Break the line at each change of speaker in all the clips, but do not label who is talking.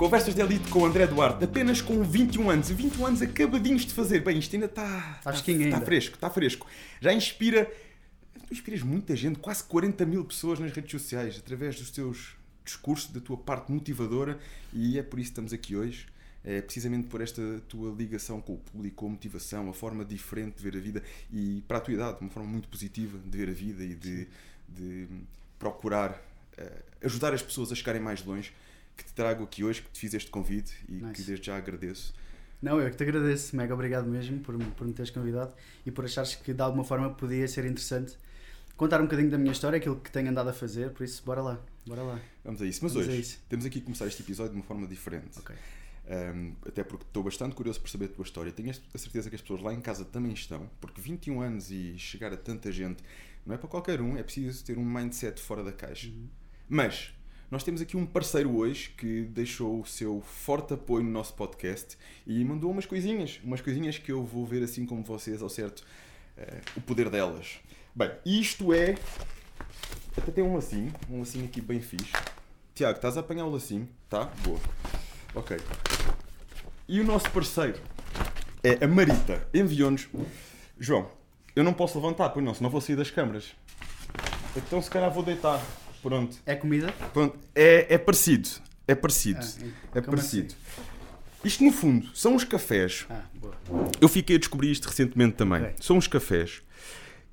Conversas de Elite com o André Duarte, apenas com 21 anos. 21 anos acabadinhos de fazer. Bem, isto ainda está.
Está ainda.
Está fresco, está fresco. Já inspira. Tu inspiras muita gente, quase 40 mil pessoas nas redes sociais, através dos teus discursos, da tua parte motivadora, e é por isso que estamos aqui hoje. É precisamente por esta tua ligação com o público, com a motivação, a forma diferente de ver a vida e, para a tua idade, uma forma muito positiva de ver a vida e de, de procurar uh, ajudar as pessoas a chegarem mais longe, que te trago aqui hoje, que te fiz este convite e nice. que desde já agradeço.
Não, eu que te agradeço, mega obrigado mesmo por, por me teres convidado e por achares que de alguma forma podia ser interessante contar um bocadinho da minha história, aquilo que tenho andado a fazer, por isso bora lá, bora lá.
Vamos a isso, mas Vamos hoje temos aqui que começar este episódio de uma forma diferente.
Okay.
Um, até porque estou bastante curioso por saber a tua história. Tenho a certeza que as pessoas lá em casa também estão, porque 21 anos e chegar a tanta gente não é para qualquer um, é preciso ter um mindset fora da caixa. Uhum. Mas nós temos aqui um parceiro hoje que deixou o seu forte apoio no nosso podcast e mandou umas coisinhas, umas coisinhas que eu vou ver assim como vocês, ao certo, uh, o poder delas. Bem, isto é. Até tem um lacinho, um lacinho aqui bem fixe. Tiago, estás a apanhar o lacinho? Tá? Boa. Ok. E o nosso parceiro é a Marita. Enviou-nos. João, eu não posso levantar, pois não, senão vou sair das câmaras. Então se calhar vou deitar. Pronto.
É comida?
Pronto. É, é parecido. É parecido. Ah, é parecido. Assim? Isto no fundo são os cafés.
Ah.
Eu fiquei a descobrir isto recentemente também. Okay. São os cafés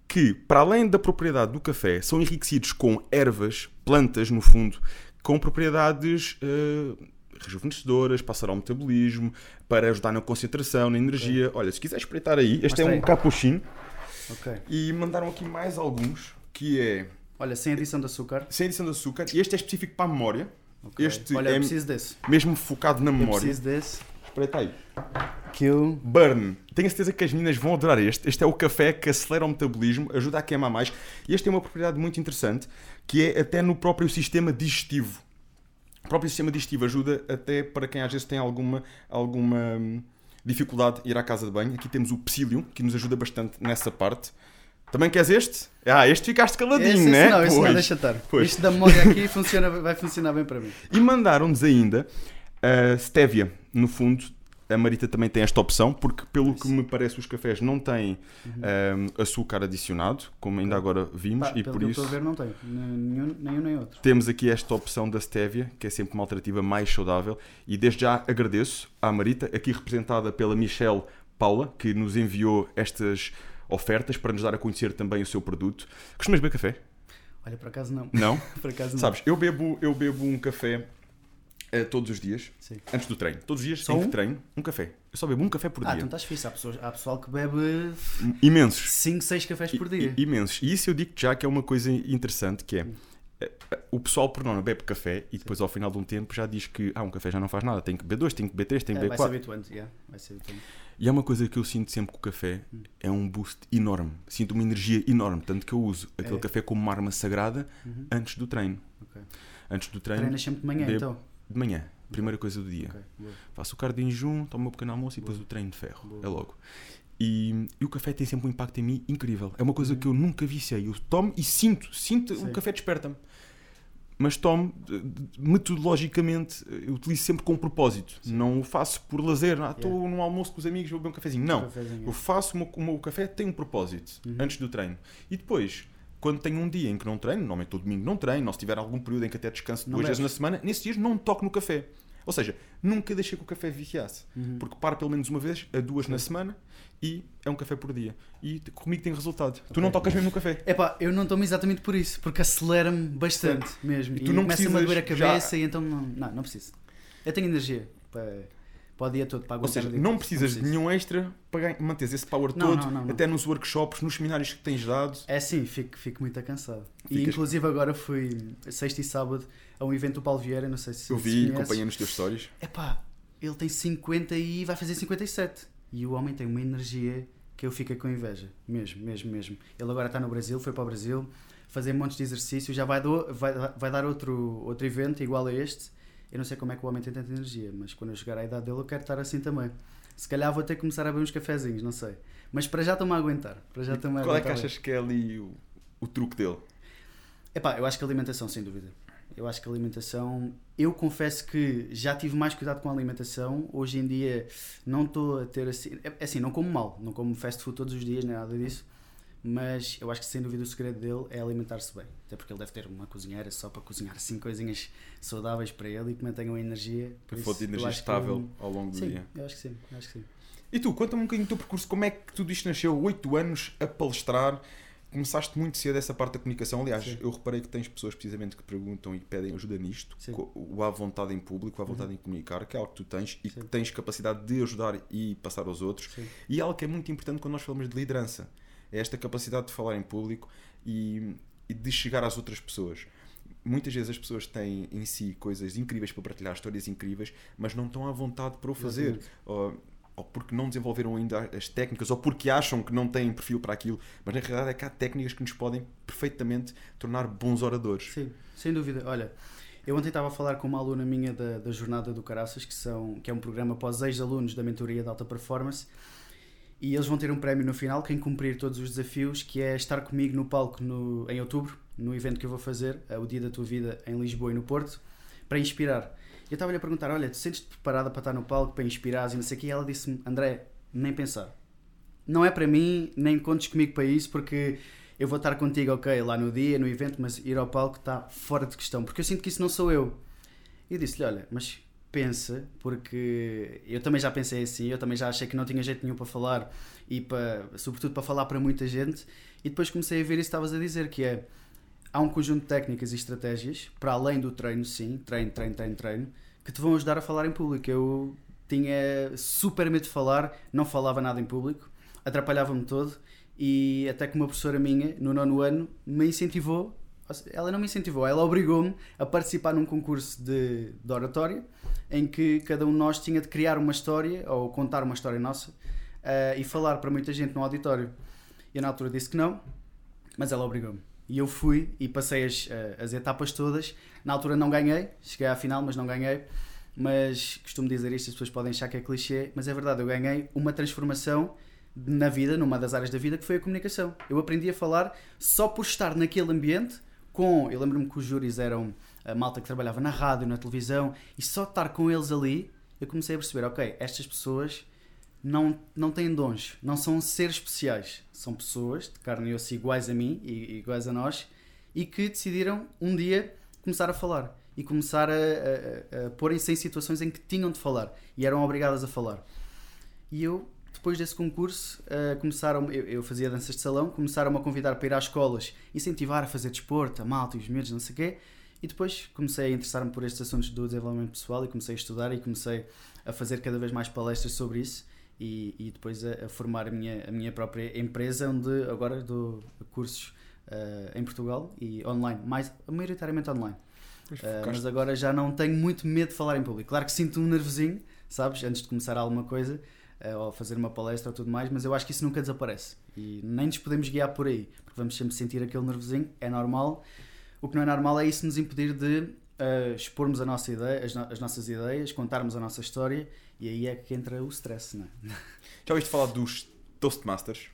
que, para além da propriedade do café, são enriquecidos com ervas, plantas no fundo, com propriedades. Uh, rejuvenescedoras, passar ao metabolismo, para ajudar na concentração, na energia. Okay. Olha, se quiser espreitar aí, este é um capuchinho.
Okay.
E mandaram aqui mais alguns, que é...
Olha, sem adição de açúcar.
Sem adição de açúcar. E este é específico para a memória.
Okay.
Este
Olha,
é
eu preciso desse.
mesmo focado na memória.
Eu preciso desse.
Espreita aí.
Kill.
Burn. Tenho certeza que as meninas vão adorar este. Este é o café que acelera o metabolismo, ajuda a queimar mais. E este tem uma propriedade muito interessante, que é até no próprio sistema digestivo. O próprio sistema digestivo ajuda até para quem às vezes tem alguma, alguma hum, dificuldade em ir à casa de banho. Aqui temos o psyllium, que nos ajuda bastante nessa parte. Também queres este? Ah, este ficaste caladinho, esse, né?
Não, este não, deixa estar. Pois. Este da memória aqui funciona, vai funcionar bem para mim.
E mandaram-nos ainda a uh, Stevia, no fundo, a Marita também tem esta opção, porque pelo que me parece os cafés não têm uhum. um, açúcar adicionado, como ainda agora vimos,
e
por isso
ver não tem, nenhum, nenhum nem outro.
Temos aqui esta opção da stevia, que é sempre uma alternativa mais saudável, e desde já agradeço à Marita, aqui representada pela Michelle Paula, que nos enviou estas ofertas para nos dar a conhecer também o seu produto. Costumas beber café?
Olha, por acaso não.
Não?
por acaso não.
Sabes, eu bebo, eu bebo um café Uh, todos os dias,
Sim.
antes do treino. Todos os dias, só em um? treino, um café. Eu só bebo um café por
ah,
dia.
Ah, então estás fixe. Há, pessoas, há pessoal que bebe...
Imensos.
5, 6 cafés por dia.
I, imensos. E isso eu digo já que é uma coisa interessante, que é... Eh, o pessoal, por não bebe café e depois ao final de um tempo já diz que ah, um café já não faz nada, tem que beber dois, tem que beber três, tem que
é,
beber quatro.
Vai ser habituante, yeah, vai.
E é uma coisa que eu sinto sempre com o café, é um boost enorme. Sinto uma energia enorme, tanto que eu uso aquele é. café como uma arma sagrada uhum. antes do treino.
Okay.
Antes do treino.
Treinas sempre de manhã,
bebo,
então?
De manhã primeira coisa do dia. Okay, Faço o cardio em jejum, tomo o meu pequeno almoço e depois o treino de ferro. Boa. É logo. E, e, o café tem sempre um impacto em mim incrível. É uma coisa uhum. que eu nunca viciei. Eu tomo e sinto, sinto, Sim. o café desperta-me. Mas tomo, metodologicamente, eu utilizo sempre com propósito. Sim. Não o faço por lazer. Ah, estou yeah. num almoço com os amigos, vou beber um cafezinho. Não. Um cafezinho, eu faço o meu, o meu café, tem um propósito uhum. antes do treino. E depois, quando tenho um dia em que não treino, normalmente todo domingo não treino, ou se tiver algum período em que até descanso duas vezes na semana, nesses dias não toco no café. Ou seja, nunca deixei que o café viciasse. Uhum. Porque para pelo menos uma vez, a duas Sim. na semana, e é um café por dia. E comigo tem resultado. Okay. Tu não tocas mesmo no café.
É pá, eu não tomo exatamente por isso, porque acelera-me bastante mesmo. E, tu e não começa-me a doer a cabeça já... e então não, não, não preciso. Eu tenho energia para para o dia todo. Para
Ou seja, não precisas não de nenhum extra para manteres esse power não, todo, não, até nos workshops, nos seminários que tens dado.
É sim, fico, fico muito cansado. Ficas... E inclusive agora fui sexta e sábado a um evento do Paulo Vieira, não sei se
Eu vi, acompanhei nos teus stories.
É pá, ele tem 50 e vai fazer 57. E o homem tem uma energia que eu fico com inveja. Mesmo, mesmo, mesmo. Ele agora está no Brasil, foi para o Brasil fazer montes de exercícios, já vai, do, vai, vai dar outro, outro evento igual a este eu não sei como é que o homem tem tanta energia, mas quando eu chegar à idade dele eu quero estar assim também. Se calhar vou ter que começar a beber uns cafezinhos, não sei. Mas para já estou-me a aguentar. Para já
Qual é que achas que é ali o, o truque dele?
Epá, eu acho que a alimentação, sem dúvida. Eu acho que a alimentação. Eu confesso que já tive mais cuidado com a alimentação. Hoje em dia não estou a ter assim. É assim, não como mal, não como fast food todos os dias, nem nada disso. Mas eu acho que sem dúvida o segredo dele é alimentar-se bem. Até porque ele deve ter uma cozinheira só para cozinhar assim coisinhas saudáveis para ele e que mantenham a energia.
Por fonte de energia estável ao longo do
sim,
dia.
Eu acho que sim, eu acho que sim.
E tu, conta-me um bocadinho do teu percurso, como é que tudo isto nasceu? Oito anos a palestrar, começaste muito cedo essa parte da comunicação. Aliás, Sim. eu reparei que tens pessoas precisamente que perguntam e pedem ajuda nisto, Sim. o à vontade em público, a vontade uhum. em comunicar, que é algo que tu tens e Sim. que tens capacidade de ajudar e passar aos outros. E é algo que é muito importante quando nós falamos de liderança. É esta capacidade de falar em público e, e de chegar às outras pessoas muitas vezes as pessoas têm em si coisas incríveis para partilhar, histórias incríveis, mas não estão à vontade para o fazer ou porque não desenvolveram ainda as técnicas, ou porque acham que não têm perfil para aquilo, mas na realidade é que há técnicas que nos podem perfeitamente tornar bons oradores.
Sim, sem dúvida. Olha, eu ontem estava a falar com uma aluna minha da, da Jornada do Caraças, que, são, que é um programa para os ex-alunos da mentoria de alta performance, e eles vão ter um prémio no final, quem cumprir todos os desafios, que é estar comigo no palco no, em outubro, no evento que eu vou fazer, é o Dia da Tua Vida em Lisboa e no Porto, para inspirar. Eu estava-lhe a perguntar: olha, tu sentes-te preparada para estar no palco, para inspirar e não sei o quê? E ela disse-me: André, nem pensar. Não é para mim, nem contes comigo para isso, porque eu vou estar contigo, ok, lá no dia, no evento, mas ir ao palco está fora de questão, porque eu sinto que isso não sou eu. E eu disse-lhe: olha, mas pensa, porque eu também já pensei assim, eu também já achei que não tinha jeito nenhum para falar e para, sobretudo para falar para muita gente, e depois comecei a ver isso que estavas a dizer, que é há um conjunto de técnicas e estratégias, para além do treino, sim, treino, treino, treino, treino, que te vão ajudar a falar em público. Eu tinha super medo de falar, não falava nada em público, atrapalhava-me todo e até que uma professora minha, no nono ano, me incentivou, ela não me incentivou, ela obrigou-me a participar num concurso de, de oratória em que cada um de nós tinha de criar uma história ou contar uma história nossa uh, e falar para muita gente no auditório. Eu na altura disse que não, mas ela obrigou-me. E eu fui e passei as, eh, as etapas todas. Na altura não ganhei, cheguei à final, mas não ganhei. Mas costumo dizer isto, as pessoas podem achar que é clichê, mas é verdade, eu ganhei uma transformação na vida, numa das áreas da vida, que foi a comunicação. Eu aprendi a falar só por estar naquele ambiente, com. Eu lembro-me que os júris eram a malta que trabalhava na rádio, na televisão, e só estar com eles ali, eu comecei a perceber, ok, estas pessoas não, não têm dons, não são seres especiais, são pessoas de carne e osso iguais a mim e iguais a nós e que decidiram um dia começar a falar e começar a, a, a, porem-se em situações em que tinham de falar e eram obrigadas a falar. E eu, depois desse concurso, uh, começaram, eu, eu, fazia danças de salão, começaram-me a convidar para ir às escolas, incentivar a fazer desporto, a malta e os miúdos, não sei o quê. E depois comecei a interessar-me por estes assuntos do desenvolvimento pessoal e comecei a estudar e comecei a fazer cada vez mais palestras sobre isso e, e depois a, a, formar a minha, a minha própria empresa, onde agora dou cursos uh, em Portugal e online, mais, maioritariamente online. Mas, uh, mas agora já não tenho muito medo de falar em público. Claro que sinto um nervosinho, sabes, antes de começar alguma coisa, uh, ou fazer uma palestra ou tudo mais, mas eu acho que isso nunca desaparece. E nem nos podemos guiar por aí, porque vamos sempre sentir aquele nervosinho, é normal. O que não é normal é isso nos impedir de uh, expormos a nossa ideia, as, no as, nossas ideias, contarmos a nossa história e aí é que entra o stress, não é?
Já ouviste falar dos Toastmasters?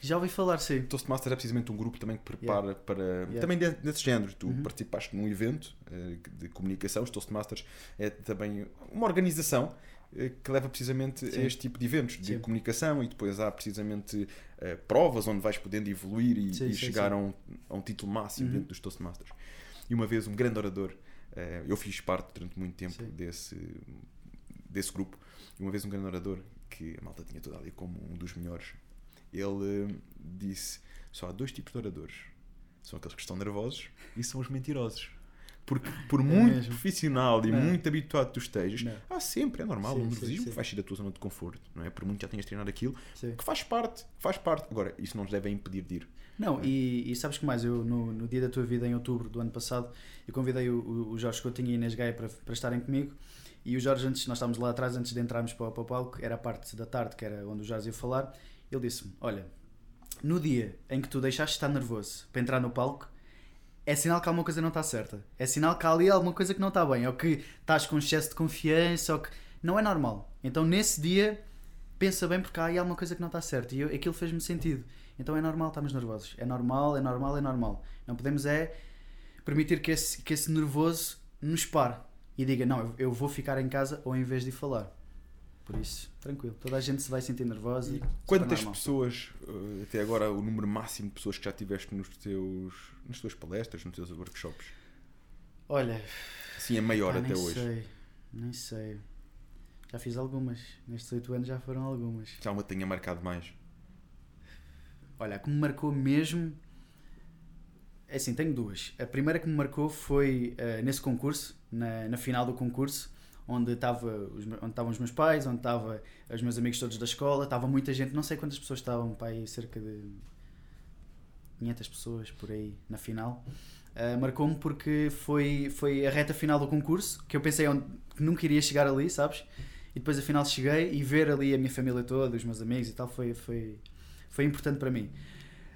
Já ouvi falar, sim.
Toastmasters é precisamente um grupo também que prepara yeah. para. Yeah. Também desse género. Tu uhum. participaste num evento uh, de comunicação. Os Toastmasters é também uma organização uh, que leva precisamente sim. a este tipo de eventos de sim. comunicação e depois há precisamente uh, provas onde vais podendo evoluir e, sim, e chegar A, um, a um título máximo uhum. dentro dos Toastmasters. E uma vez um grande orador, eu fiz parte durante muito tempo desse desse grupo. E uma vez um grande orador, que a malta tinha toda ali como um dos melhores, ele uh, disse: só há dois tipos de oradores. São aqueles que estão nervosos e são os mentirosos. Porque por é muito mesmo. profissional e não. muito habituado tu estejas, não. há sempre, é normal, sim, o nervosismo faz sair da tua zona de conforto, não é? Por muito já tenhas treinado aquilo, sim. que faz parte, faz parte. Agora, isso não nos deve impedir de ir.
Não, é? e, e, sabes que mais, eu no, no, dia da tua vida, em outubro do ano passado, eu convidei o, o Jorge Coutinho e a Inês Gaia para, para estarem comigo e o Jorge, antes, nós estávamos lá atrás, antes de entrarmos para, para o palco, era a parte da tarde, que era onde o Jorge ia falar. Ele disse-me: Olha, no dia em que tu deixaste de estar nervoso para entrar no palco, é sinal que alguma coisa não está certa. É sinal que há ali alguma coisa que não está bem. Ou que estás com excesso de confiança, ou que. Não é normal. Então nesse dia, pensa bem porque há aí alguma coisa que não está certa. E eu, aquilo fez-me sentido. Então é normal estarmos nervosos. É normal, é normal, é normal. Não podemos é permitir que esse, que esse nervoso nos pare e diga: Não, eu, eu vou ficar em casa ou em vez de falar. Por isso, tranquilo. Toda a gente se vai sentir nervosa. E
Quantas pessoas, eh, até agora, o número máximo de pessoas que já tiveste nos teus, nas tuas palestras, nos teus workshops?
Olha.
Sim, é maior
pá,
até
nem
hoje.
Sei, nem sei. Já fiz algumas. Nestes 8 anos já foram algumas.
Já uma tenha marcado mais.
Olha, a que me marcou mesmo. É assim, tenho duas. A primeira que me marcou foi uh, nesse concurso, na, na final do concurso, onde, estava os, onde estavam os meus pais, onde estavam os meus amigos todos da escola, estava muita gente, não sei quantas pessoas estavam, pai, cerca de 500 pessoas por aí na final. Uh, Marcou-me porque foi, foi a reta final do concurso, que eu pensei onde, que nunca iria chegar ali, sabes? E depois afinal cheguei e ver ali a minha família toda, os meus amigos e tal, foi, foi, foi importante para mim.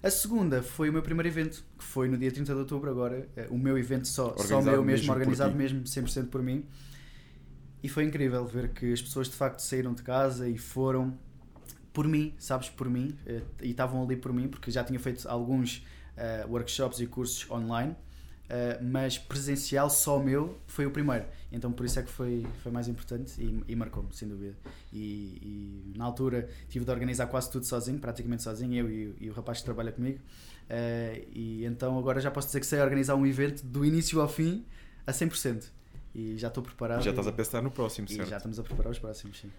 A segunda foi o meu primeiro evento, que foi no dia 30 de outubro, agora, eh, o meu evento só, só meu mesmo, mesmo organizado mesmo, 100% por mim. E foi incrível ver que as pessoas de facto saíram de casa e foram por mim, sabes, por mim, eh, e estavam ali por mim, porque já tinha feito alguns uh, workshops e cursos online, uh, mas presencial só meu foi o primeiro. Então por isso é que foi, foi mais importante e, e marcou-me, sem dúvida. E, e, na altura tive de organizar quase tudo sozinho, praticamente sozinho, eu e, e o rapaz que trabalha comigo. Uh, e então agora já posso dizer que sei organizar um evento do início ao fim a 100% e já estou preparado.
Já estás a pensar no próximo,
e
certo?
já estamos a preparar os próximos, sim.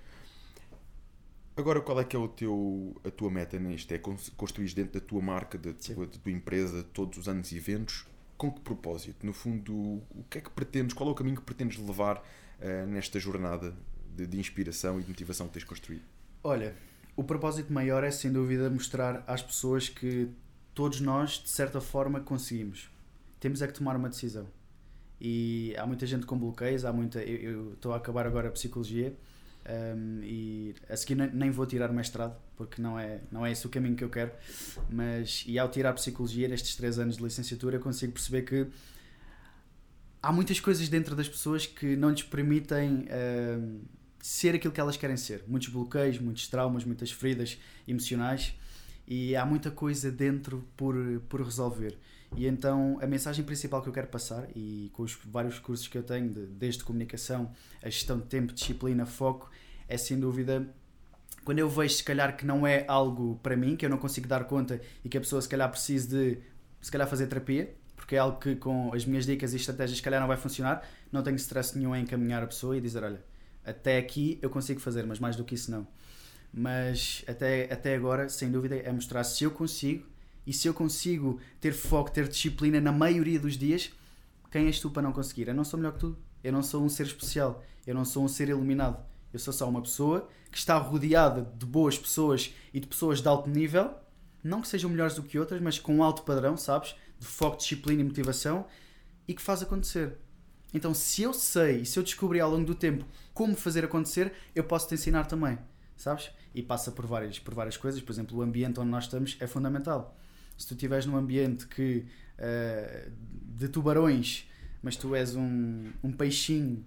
Agora, qual é que é o teu, a tua meta nisto? É construir dentro da tua marca, da tua, da tua empresa, todos os anos eventos? Com que propósito? No fundo, o que é que pretendes, qual é o caminho que pretendes levar uh, nesta jornada de, de inspiração e de motivação que tens construído?
Olha, o propósito maior é sem dúvida mostrar às pessoas que todos nós, de certa forma, conseguimos. Temos é que tomar uma decisão e há muita gente com bloqueios, há muita. Eu estou a acabar agora a psicologia um, e a seguir nem vou tirar mestrado porque não é, não é esse o caminho que eu quero. Mas e ao tirar psicologia nestes três anos de licenciatura consigo perceber que há muitas coisas dentro das pessoas que não lhes permitem ser aquilo que elas querem ser. Muitos bloqueios, muitos traumas, muitas feridas emocionais e há muita coisa dentro por, por resolver. E então a mensagem principal que eu quero passar, e com os vários cursos que eu tenho, de, desde comunicação, a gestão de tempo, disciplina, foco, é sem dúvida quando eu vejo se calhar que não é algo para mim, que eu não consigo dar conta e que a pessoa se calhar precisa de se calhar fazer terapia, porque é algo que com as minhas dicas e estratégias se calhar não vai funcionar, não tenho stress nenhum em encaminhar a pessoa e dizer, olha, até aqui eu consigo fazer, mas mais do que isso não. Mas até, até agora, sem dúvida, é mostrar se eu consigo e se eu consigo ter foco, ter disciplina na maioria dos dias, quem és tu para não conseguir? Eu não sou melhor que tu. Eu não sou um ser especial. Eu não sou um ser iluminado. Eu sou só uma pessoa que está rodeada de boas pessoas e de pessoas de alto nível, não que sejam melhores do que outras, mas com alto padrão, sabes? De foco, disciplina e motivação e que faz acontecer. Então, se eu sei se eu descobrir ao longo do tempo como fazer acontecer, eu posso te ensinar também, sabes? E passa por várias, por várias coisas. Por exemplo, o ambiente onde nós estamos é fundamental se tu estiveres num ambiente que uh, de tubarões, mas tu és um, um peixinho,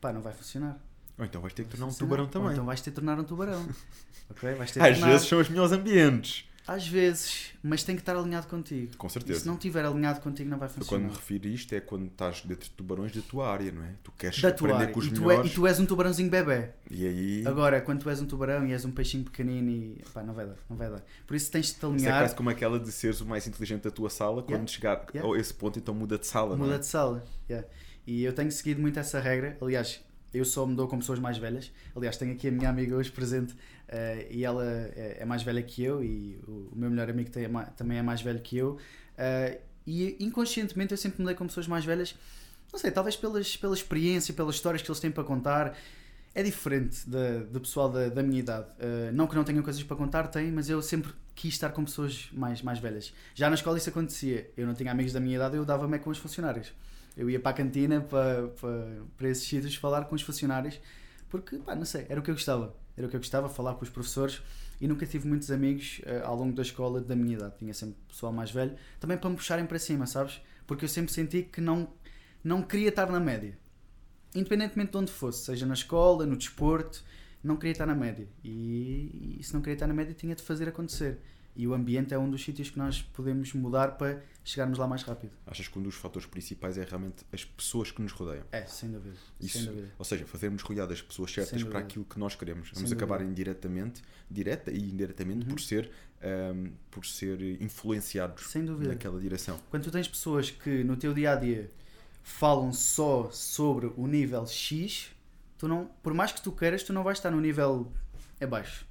pá, não vai funcionar.
Ou então vais ter que tornar um tubarão também. Ou
então vais ter que tornar um tubarão. okay?
Às tornar... vezes são os melhores ambientes.
Às vezes, mas tem que estar alinhado contigo.
Com certeza.
E se não estiver alinhado contigo, não vai funcionar.
Eu, quando me refiro a isto, é quando estás dentro de tubarões da tua área, não é? Tu queres
da
aprender
área.
com os
e tu
melhores.
É, e tu és um tubarãozinho bebê.
E aí...
Agora, quando tu és um tubarão e és um peixinho pequenino, e... Pá, não vai dar, não vai dar. Por isso tens de te alinhar. Isso é
quase como aquela de seres o mais inteligente da tua sala. Quando yeah. chegar yeah. a esse ponto, então muda de sala,
Muda
é?
de sala, yeah. E eu tenho seguido muito essa regra. Aliás, eu só me dou com pessoas mais velhas. Aliás, tenho aqui a minha amiga hoje presente uh, e ela é, é, mais velha que eu e o, o meu melhor amigo tem, também é mais velho que eu. Uh, e inconscientemente eu sempre me dei com pessoas mais velhas, não sei, talvez pelas, pela experiência, pelas histórias que eles têm para contar. É diferente do pessoal da, da, minha idade. Uh, não que não tenham coisas para contar, tem, mas eu sempre quis estar com pessoas mais, mais velhas. Já na escola isso acontecia. Eu não tinha amigos da minha idade, eu dava-me com os funcionários eu ia para a cantina para, para, para esses sítios falar com os funcionários porque, pá, não sei, era o que eu gostava. Era o que eu gostava, falar com os professores e nunca tive muitos amigos uh, ao longo da escola da minha idade. Tinha sempre pessoal mais velho, também para me puxarem para cima, sabes? Porque eu sempre senti que não, não queria estar na média. Independentemente de onde fosse, seja na escola, no desporto, não queria estar na média. E, e se não queria estar na média, tinha de fazer acontecer. E o ambiente é um dos sítios que nós podemos mudar para chegarmos lá mais rápido.
Achas que um dos fatores principais é realmente as pessoas que nos rodeiam?
É, sem dúvida.
Isso,
Sem dúvida.
Ou seja, fazermos rodear das pessoas certas para aquilo que nós queremos. Vamos
Sem
acabar
dúvida.
indiretamente, direta e indiretamente,
Uhum.
por ser ahm, por ser influenciados
Sem dúvida.
naquela direção.
Quando tu tens pessoas que no teu dia a dia falam só sobre o nível X, tu não, por mais que tu queiras, tu não vais estar no nível abaixo.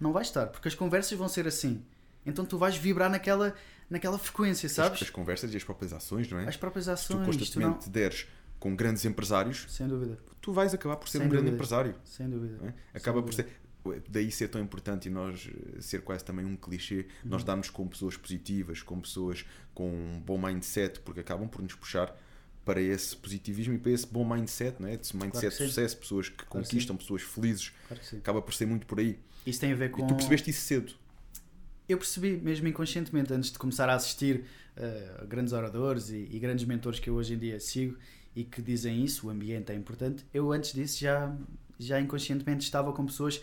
Não vais estar, porque as conversas vão ser assim. Então tu vais vibrar naquela, naquela frequência,
As,
sabes?
as conversas e as próprias ações, não é?
As próprias
Se tu
ações, tu não.
constantemente deres com grandes empresários,
Sem dúvida,
tu vais acabar por ser
Sem
um grande
dúvida.
empresário.
sem dúvida.
é? Acaba por
dúvida.
ser. Daí ser tão importante e nós eh, ser quase também um clichê,
Uhum.
nós darmos com pessoas positivas, com pessoas com um bom mindset, porque acabam por nos puxar para esse positivismo e para esse bom mindset, não é? Esse mindset
que
de sucesso, pessoas que
que
conquistam, pessoas felizes,
Claro que
acaba por ser muito por aí.
Isso tem a ver com.
E tu percebeste isso cedo.
Eu percebi, mesmo inconscientemente, antes de começar a assistir a grandes oradores e, e grandes mentores que eu hoje em dia sigo e que dizem isso, o ambiente é importante, eu antes disso já, já inconscientemente estava com pessoas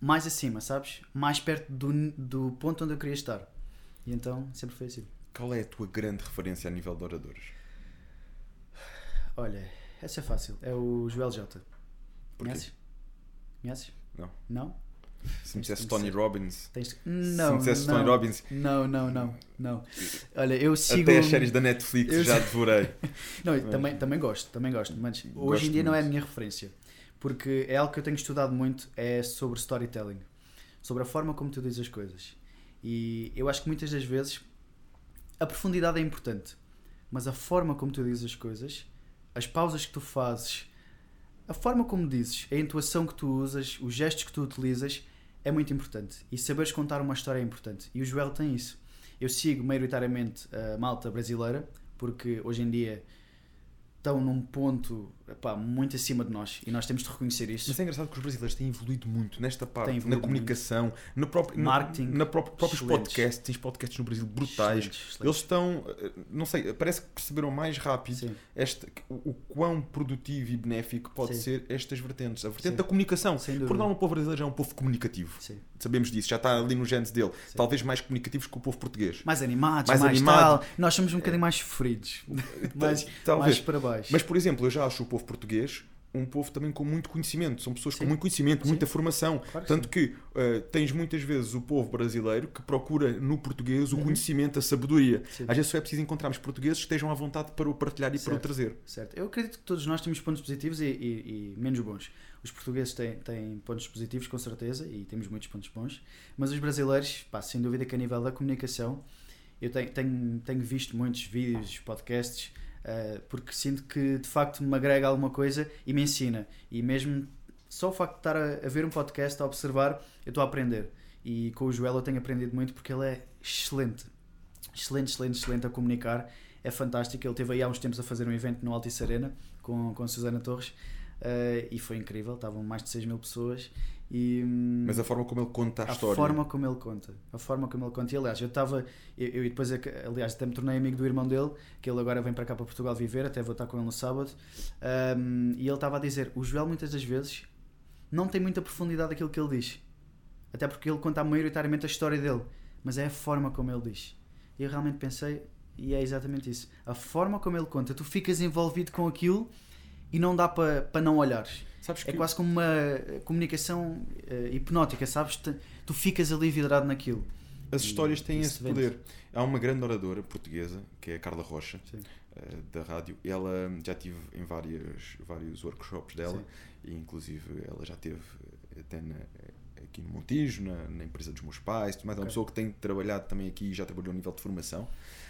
mais acima, sabes? Mais perto do, do ponto onde eu queria estar. E então sempre foi assim.
Qual é a tua grande referência a nível de oradores?
Olha, essa é fácil. É o Joel J.
Porquê?
Conheces? Conheces?
Não.
Não?
Se me dissesse Tony. Robbins,
Tens...
se
Não.
me dissesse
não.
Tony Robbins,
Não, não, não, não. Olha, eu sigo.
até as séries da Netflix
eu
já devorei.
Não,
Mas-
também, também gosto, também gosto, mas hoje
Gosto
em dia não é a
muito.
minha referência. Porque é algo que eu tenho estudado muito, é sobre storytelling. Sobre a forma como tu dizes as coisas. E eu acho que muitas das vezes a profundidade é importante, mas a forma como tu dizes as coisas, as pausas que tu fazes, a forma como dizes, a intuação que tu usas, os gestos que tu utilizas é muito importante. E saberes contar uma história é importante. E o Joel tem isso. Eu sigo maioritariamente a malta brasileira, porque hoje em dia estão num ponto epá, muito acima de nós e nós temos de reconhecer isso.
Mas é engraçado que os brasileiros têm evoluído muito nesta parte, na comunicação, no próprio na-
Marketing,
na, própria- próprios podcasts. Tens podcasts no Brasil brutais.
Excelentes, excelentes.
Eles estão, eh, não sei, parece que perceberam mais rápido
Sim,
esta, o, o quão produtivo e benéfico pode
Sim.
ser estas vertentes. A vertente
Sim.
da comunicação. Por norma, o povo brasileiro já é um povo comunicativo. Sabemos disso, já está ali no genes dele. Talvez mais comunicativos que o povo português.
Mais animados,
Mais
mais,
animado.
tal. Nós somos um bocadinho mais sofridos. mais,
Talvez.
mais para baixo.
Mas, por exemplo, eu já acho o povo português um povo também com muito conhecimento. São pessoas
Sim.
com muito conhecimento,
Sim.
muita formação.
Claro que
Tanto que uh, tens muitas vezes o povo brasileiro que procura no português o
Uhum.
conhecimento, a sabedoria.
Sim.
Às vezes só é preciso encontrarmos portugueses que estejam à vontade para o partilhar e para o
Certo.
trazer.
Certo. Eu acredito que todos nós temos pontos positivos e, e- e menos bons. Os portugueses têm, têm pontos positivos, com certeza, e temos muitos pontos bons. Mas os brasileiros, pá, sem dúvida que a nível da comunicação, eu tenho, tenho, tenho visto muitos vídeos, podcasts, eh, porque sinto que de facto me agrega alguma coisa e me ensina. E mesmo só o facto de estar a, a ver um podcast, a observar, eu estou a aprender. E com o Joel eu tenho aprendido muito porque ele é excelente. Excelente, excelente, excelente a comunicar. É fantástico. Ele teve aí há uns tempos a fazer um evento no Altice Arena com, com a Susana Torres eh, e foi incrível. Estavam mais de 6 mil pessoas. E, hum,
Mas a forma como ele conta a,
a
história.
forma como ele conta. A forma como ele conta. E aliás, eu estava. Eu, eu depois, aliás, até me tornei amigo do irmão dele, que ele agora vem para cá para Portugal viver, até vou estar com ele no sábado. Um, e ele estava a dizer: o Joel muitas das vezes não tem muita profundidade aquilo que ele diz. Até porque ele conta maioritariamente a história dele. Mas é a forma como ele diz. E eu realmente pensei, e é exatamente isso. A forma como ele conta, tu ficas envolvido com aquilo e não dá para para não olhares.
Sabes que
É quase como uma comunicação eh, hipnótica, sabes? Te- Tu ficas ali vidrado naquilo.
as histórias têm esse
vende.
poder. Há uma grande oradora portuguesa, que é a Carla Rocha, eh, da rádio. Ela já tive em vários, vários workshops dela,
Sim.
e inclusive ela já teve eh, até na- aqui no Montijo, na, na empresa dos meus pais, tudo mais. É uma pessoa que tem trabalhado também aqui e já trabalhou a nível de formação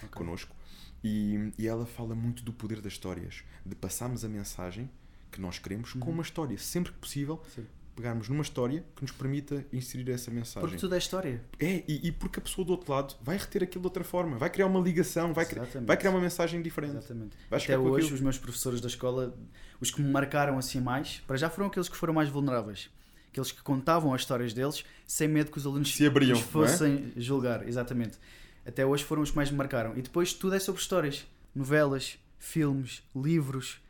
Ok.
connosco. E, e ela fala muito do poder das histórias, de passarmos a mensagem que nós queremos com
Uhum.
uma história, sempre que possível,
Sim.
pegarmos numa história que nos permita inserir essa mensagem.
Porque tudo é história.
É, e, e porque a pessoa do outro lado vai reter aquilo de outra forma, vai criar uma ligação, vai, cri-
Exatamente.
vai criar uma mensagem diferente.
Exatamente. Até
com
hoje,
aquilo.
os meus professores da escola, os que me marcaram assim mais, para já foram aqueles que foram mais vulneráveis. Aqueles que contavam as histórias deles sem medo que os alunos
Se abriam, é?
fossem julgar. Exatamente. Até hoje foram os que mais me marcaram. E depois tudo é sobre histórias. Novelas, filmes, livros.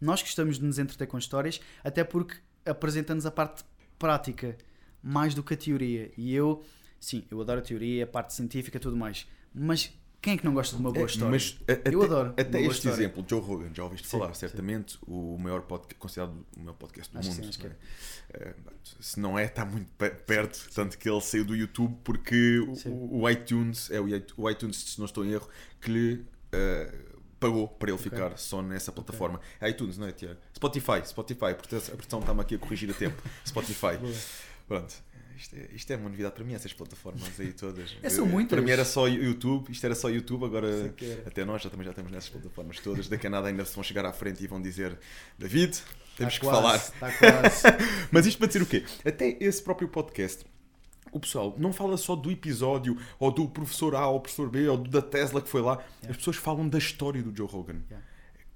Nós gostamos de nos entreter com histórias, até porque apresenta-nos a parte prática mais do que a teoria. E eu sim, eu adoro a teoria, a parte científica tudo mais. Mas quem é que não gosta de uma boa
É,
história?
Mas a- até,
Eu adoro
Até este
história.
exemplo, Joe Rogan, já ouviste
Sim,
falar,
sim.
certamente, o maior podcast, considerado o maior podcast do
Acho
mundo.
sim,
é? Eh, se não é, está muito pe- perto, tanto que ele saiu do YouTube porque o-
Sim.
o, iTunes, é o iTunes, se não estou em erro, que lhe eh, pagou para ele ficar só nessa plataforma. É iTunes, não é, Tiago? Spotify, Spotify, porque a produção está-me aqui a corrigir a tempo. Spotify. Pronto. Isto é, isto é uma novidade para mim, essas plataformas aí todas.
É, são muitas.
Para mim era só YouTube, isto era só YouTube, agora
era.
até nós já, também já estamos nessas plataformas todas. Daqui a nada ainda se vão chegar à frente e vão dizer David, temos
Tá
que
quase,
falar.
Está quase.
Mas isto para dizer o quê? Até esse próprio podcast, o pessoal não fala só do episódio, ou do professor A, ou do professor B, ou da Tesla que foi lá. As pessoas falam da história do Joe Rogan.
Yeah.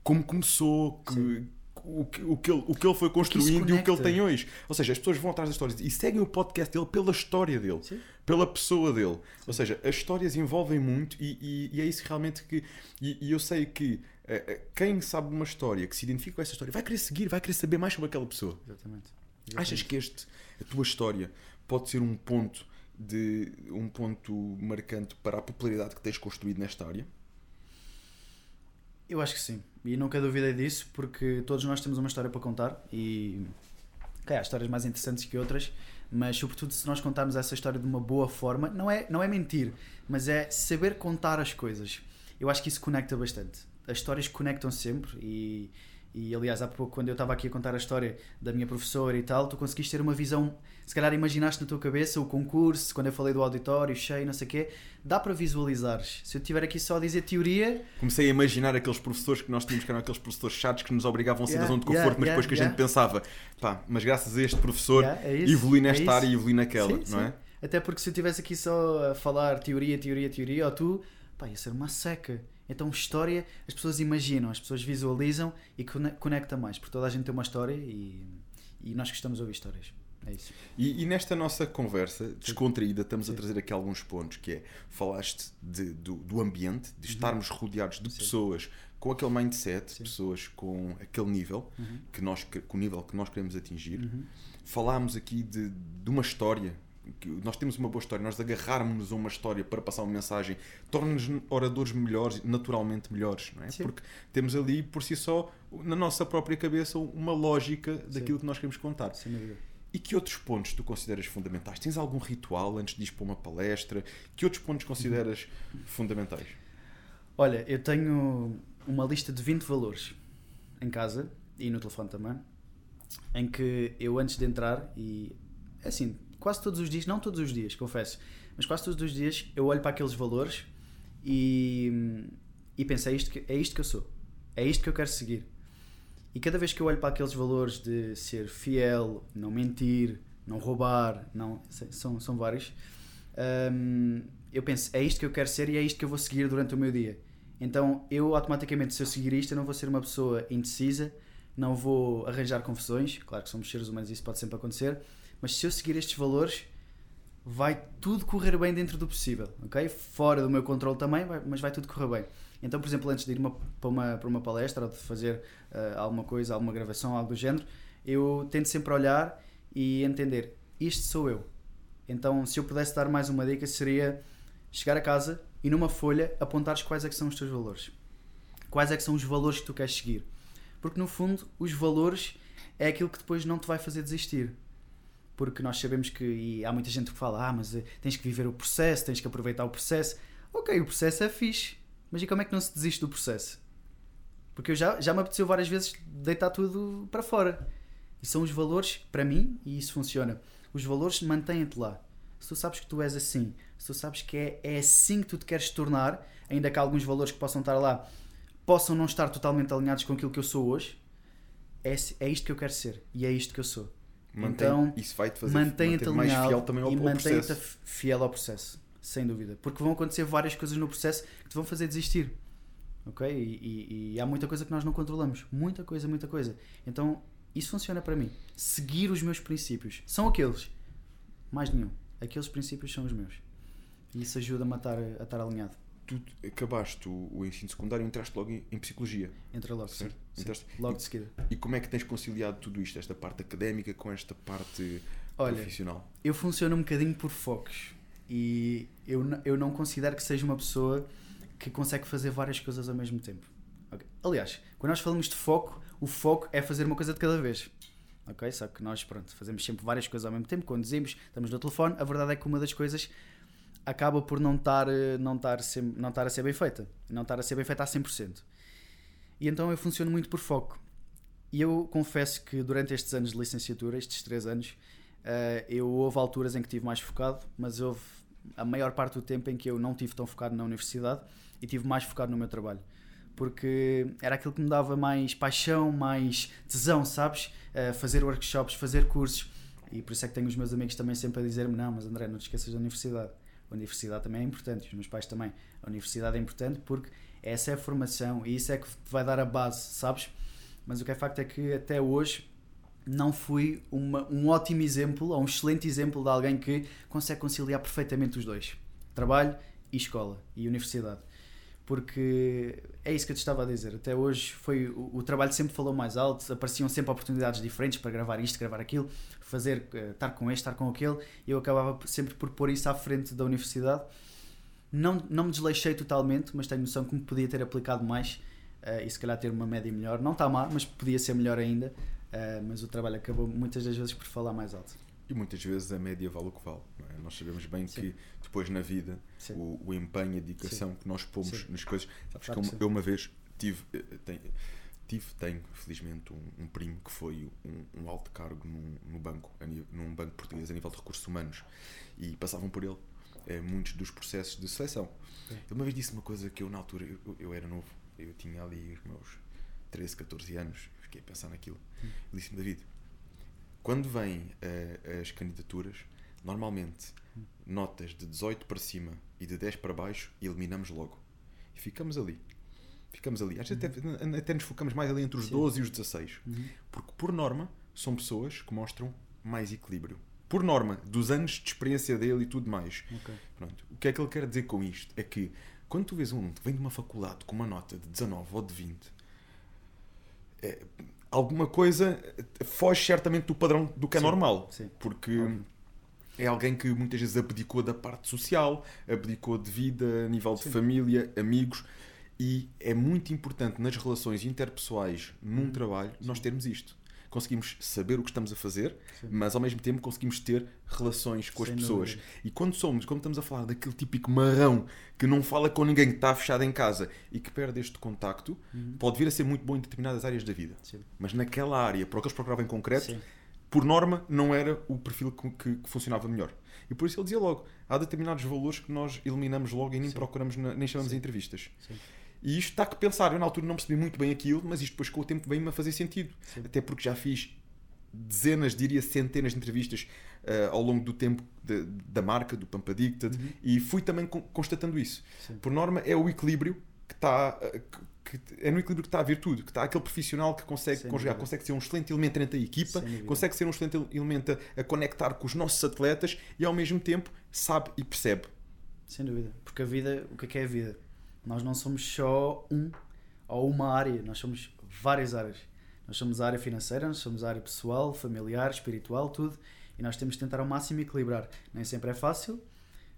Como começou, que- o, que, o, que ele, o que ele foi construindo e o que ele tem hoje. Ou seja, as pessoas vão atrás das histórias e seguem o podcast dele pela história dele,
Sim.
pela pessoa dele. Ou seja, as histórias envolvem muito e, e- e é isso realmente que. E, e eu sei que eh, quem sabe uma história, que se identifica com essa história, vai querer seguir, vai querer saber mais sobre aquela pessoa.
Exatamente.
Achas que este, a tua história pode ser um ponto de um ponto marcante para a popularidade que tens construído nesta área?
Eu acho que sim. E nunca duvidei disso, porque todos nós temos uma história para contar e. Ok, há histórias mais interessantes que outras, mas sobretudo se nós contarmos essa história de uma boa forma, não é, não é mentir, mas é saber contar as coisas. Eu acho que isso conecta bastante. As histórias conectam sempre e, e aliás, há pouco, quando eu estava aqui a contar a história da minha professora e tal, tu conseguiste ter uma visão. Se calhar imaginaste na tua cabeça o concurso, quando eu falei do auditório cheio, não sei o quê, dá para visualizares. Se eu estiver aqui só a dizer teoria,
Comecei a imaginar aqueles professores que nós tínhamos, que eram aqueles professores chatos que nos obrigavam a sair da
Yeah,
zona de conforto,
yeah,
mas depois
yeah,
que a gente pensava, pá, mas graças a este professor
é isso,
evolui
é
nesta
isso.
área e evolui naquela,
Sim,
não
sim.
é?
Até porque se eu estivesse aqui só a falar teoria, teoria, teoria, ou tu, pá, ia ser uma seca. Então, história, as pessoas imaginam, as pessoas visualizam e cone- conecta mais, porque toda a gente tem uma história e, e nós gostamos de ouvir histórias. É isso.
E, e nesta nossa conversa descontraída estamos a
Sim.
trazer aqui alguns pontos, que é, falaste de- do, do ambiente, de estarmos rodeados de
Uhum. Sim.
pessoas com aquele mindset,
Sim.
pessoas com aquele nível,
Uhum.
que nós, com o nível que nós queremos atingir.
Uhum.
Falámos aqui de, de uma história, nós temos uma boa história, nós agarrarmos a uma história para passar uma mensagem torna-nos oradores melhores, naturalmente melhores, não é?
Sim.
Porque temos ali, por si só, na nossa própria cabeça, uma lógica daquilo que nós queremos contar.
Sem dúvida.
E que outros pontos tu consideras fundamentais? Tens algum ritual antes de ir para uma palestra? Que outros pontos consideras fundamentais?
Olha, eu tenho uma lista de 20 valores em casa e no telefone também, em que eu antes de entrar, e é assim, quase todos os dias, não todos os dias, confesso, mas quase todos os dias eu olho para aqueles valores e, e penso, é isto, que, é isto que eu sou, é isto que eu quero seguir. E cada vez que eu olho para aqueles valores de ser fiel, não mentir, não roubar, não, são, são vários, hum, eu penso, é isto que eu quero ser e é isto que eu vou seguir durante o meu dia. Então eu automaticamente, se eu seguir isto, eu não vou ser uma pessoa indecisa, não vou arranjar confusões. Claro que somos seres humanos e isso pode sempre acontecer, mas se eu seguir estes valores, vai tudo correr bem dentro do possível, ok? Fora do meu controle também, mas vai tudo correr bem. Então, por exemplo, antes de ir uma- para, uma, para uma palestra ou de fazer ah, alguma coisa, alguma gravação, algo do género, eu tento sempre olhar e entender: isto sou eu. Então, se eu pudesse dar mais uma dica, seria chegar a casa e numa folha apontares quais é que são os teus valores. Quais é que são os valores que tu queres seguir. Porque no fundo, os valores é aquilo que depois não te vai fazer desistir. Porque nós sabemos que, e há muita gente que fala, ah, mas eh, tens que viver o processo, tens que aproveitar o processo. Ok, o processo é fixe, mas e como é que não se desiste do processo? Porque eu já, já me apeteceu várias vezes deitar tudo para fora. E são os valores, para mim, e isso funciona. Os valores mantêm-te lá. Se tu sabes que tu és assim, se tu sabes que é, é assim que tu te queres tornar, ainda que alguns valores que possam estar lá possam não estar totalmente alinhados com aquilo que eu sou hoje, é, é isto que eu quero ser e é isto que eu sou.
Mantém,
Então,
isso vai-te fazer
Mantém-te
manter mais fiel também ao,
e mantém-te fiel ao processo, sem dúvida. Porque vão acontecer várias coisas no processo que te vão fazer desistir. Ok? E, e- e há muita coisa que nós não controlamos. Muita coisa, muita coisa. Então, isso funciona para mim. Seguir os meus princípios. São aqueles. Mais nenhum. Aqueles princípios são os meus. E isso ajuda-me a estar, a estar alinhado.
Tu acabaste o, o ensino secundário e entraste logo em, em psicologia,
Entra logo, sim.
certo?
Sim.
Entraste-
Logo de seguida.
E como é que tens conciliado tudo isto, esta parte académica com esta parte
Olha,
profissional?
eu funciono um bocadinho por focos. E eu, eu não considero que seja uma pessoa que consegue fazer várias coisas ao mesmo tempo. Ok? Aliás, quando nós falamos de foco, o foco é fazer uma coisa de cada vez. Ok? Só que nós, pronto, fazemos sempre várias coisas ao mesmo tempo, conduzimos, estamos no telefone. A verdade é que uma das coisas acaba por não estar, eh, não estar, sem- não estar a ser bem feita. Não estar a ser bem feita a 100%. E então eu funciono muito por foco. E eu confesso que durante estes anos de licenciatura, estes três anos, eh, eu houve alturas em que estive mais focado, mas houve a maior parte do tempo em que eu não estive tão focado na universidade e estive mais focado no meu trabalho. Porque era aquilo que me dava mais paixão, mais tesão, sabes? Eh, fazer workshops, fazer cursos. E por isso é que tenho os meus amigos também sempre a dizer-me: não, mas André, não te esqueças da universidade. A universidade também é importante, os meus pais também. A universidade é importante porque essa é a formação e isso é que te vai dar a base, sabes? Mas o que é facto é que até hoje não fui uma- um ótimo exemplo ou um excelente exemplo de alguém que consegue conciliar perfeitamente os dois: trabalho e escola e universidade. Porque é isso que eu te estava a dizer. Até hoje foi o, o trabalho sempre falou mais alto, apareciam sempre oportunidades diferentes para gravar isto, gravar aquilo, fazer, eh, estar com este, estar com aquele, eu acabava sempre por pôr isso à frente da universidade. Não, não me desleixei totalmente, mas tenho noção que me podia ter aplicado mais eh, e se calhar ter uma média melhor. Não está má, mas podia ser melhor ainda. eh, mas o trabalho acabou muitas das vezes por falar mais alto.
E muitas vezes a média vale o que vale. é? Nós sabemos bem
Sim.
que depois na vida
Sim.
o, o empenho, a dedicação que nós pomos
Sim.
nas coisas. Sabes
Claro
que eu,
sim.
eu uma vez tive, eh, tenho, tive, tenho felizmente um, um primo que foi um, um alto cargo num, no banco, num banco português a nível de recursos humanos e passavam por ele eh, muitos dos processos de seleção.
Sim.
Ele uma vez disse uma coisa que eu na altura, eu, eu era novo, eu tinha ali os meus 13, 14 anos, fiquei a pensar naquilo.
Hum.
Ele disse-me, David, quando vêm eh, as candidaturas, normalmente notas de 18 para cima e de 10 para baixo, eliminamos logo. E ficamos ali. Ficamos ali. Às vezes até, até nos focamos mais ali entre os
Sim.
12 e os 16.
Uhum.
Porque, por norma, são pessoas que mostram mais equilíbrio. Por norma, dos anos de experiência dele e tudo mais.
Ok.
Pronto. O que é que ele quer dizer com isto? É que quando tu vês um que vem de uma faculdade com uma nota de 19 ou de 20, é, alguma coisa foge certamente do padrão do que é
Sim,
normal.
sim.
Porque
Óbvio.
É alguém que muitas vezes abdicou da parte social, abdicou de vida, a nível de
Sim.
família, amigos. E é muito importante nas relações interpessoais, num
Hum,
trabalho, nós termos isto. Conseguimos saber o que estamos a fazer,
Sim.
mas ao mesmo tempo conseguimos ter relações com as
Sem
pessoas.
dúvida.
E quando somos, quando estamos a falar daquele típico marrão que não fala com ninguém, que está fechado em casa e que perde este contacto,
Uhum.
pode vir a ser muito bom em determinadas áreas da vida.
Sim.
Mas naquela área, para o que eles procuravam em concreto. Por norma, não era o perfil que, que- que funcionava melhor. E por isso ele dizia logo: há determinados valores que nós eliminamos logo e nem
Sim.
procuramos, na- nem chamamos
Sim.
entrevistas.
Sim.
E isto está que pensar. Eu na altura não percebi muito bem aquilo, mas isto depois com o tempo veio-me a fazer sentido.
Sim.
Até porque já fiz dezenas, diria centenas de entrevistas eh, ao longo do tempo de- da marca, do Pampa Dicted,
Uhum.
e fui também con- constatando isso.
Sim.
Por norma, é o equilíbrio que está. eh, que- é no equilíbrio que está a virtude, que está aquele profissional que consegue
Sem
conjugar,
dúvida.
consegue ser um excelente elemento dentro da equipa,
Sem dúvida.
consegue ser um excelente elemento a, a conectar com os nossos atletas e ao mesmo tempo sabe e percebe.
Sem dúvida. Porque a vida, o que é que é a vida? Nós não somos só um ou uma área, nós somos várias áreas. Nós somos a área financeira, nós somos a área pessoal, familiar, espiritual, tudo. E nós temos de tentar ao máximo equilibrar. Nem sempre é fácil,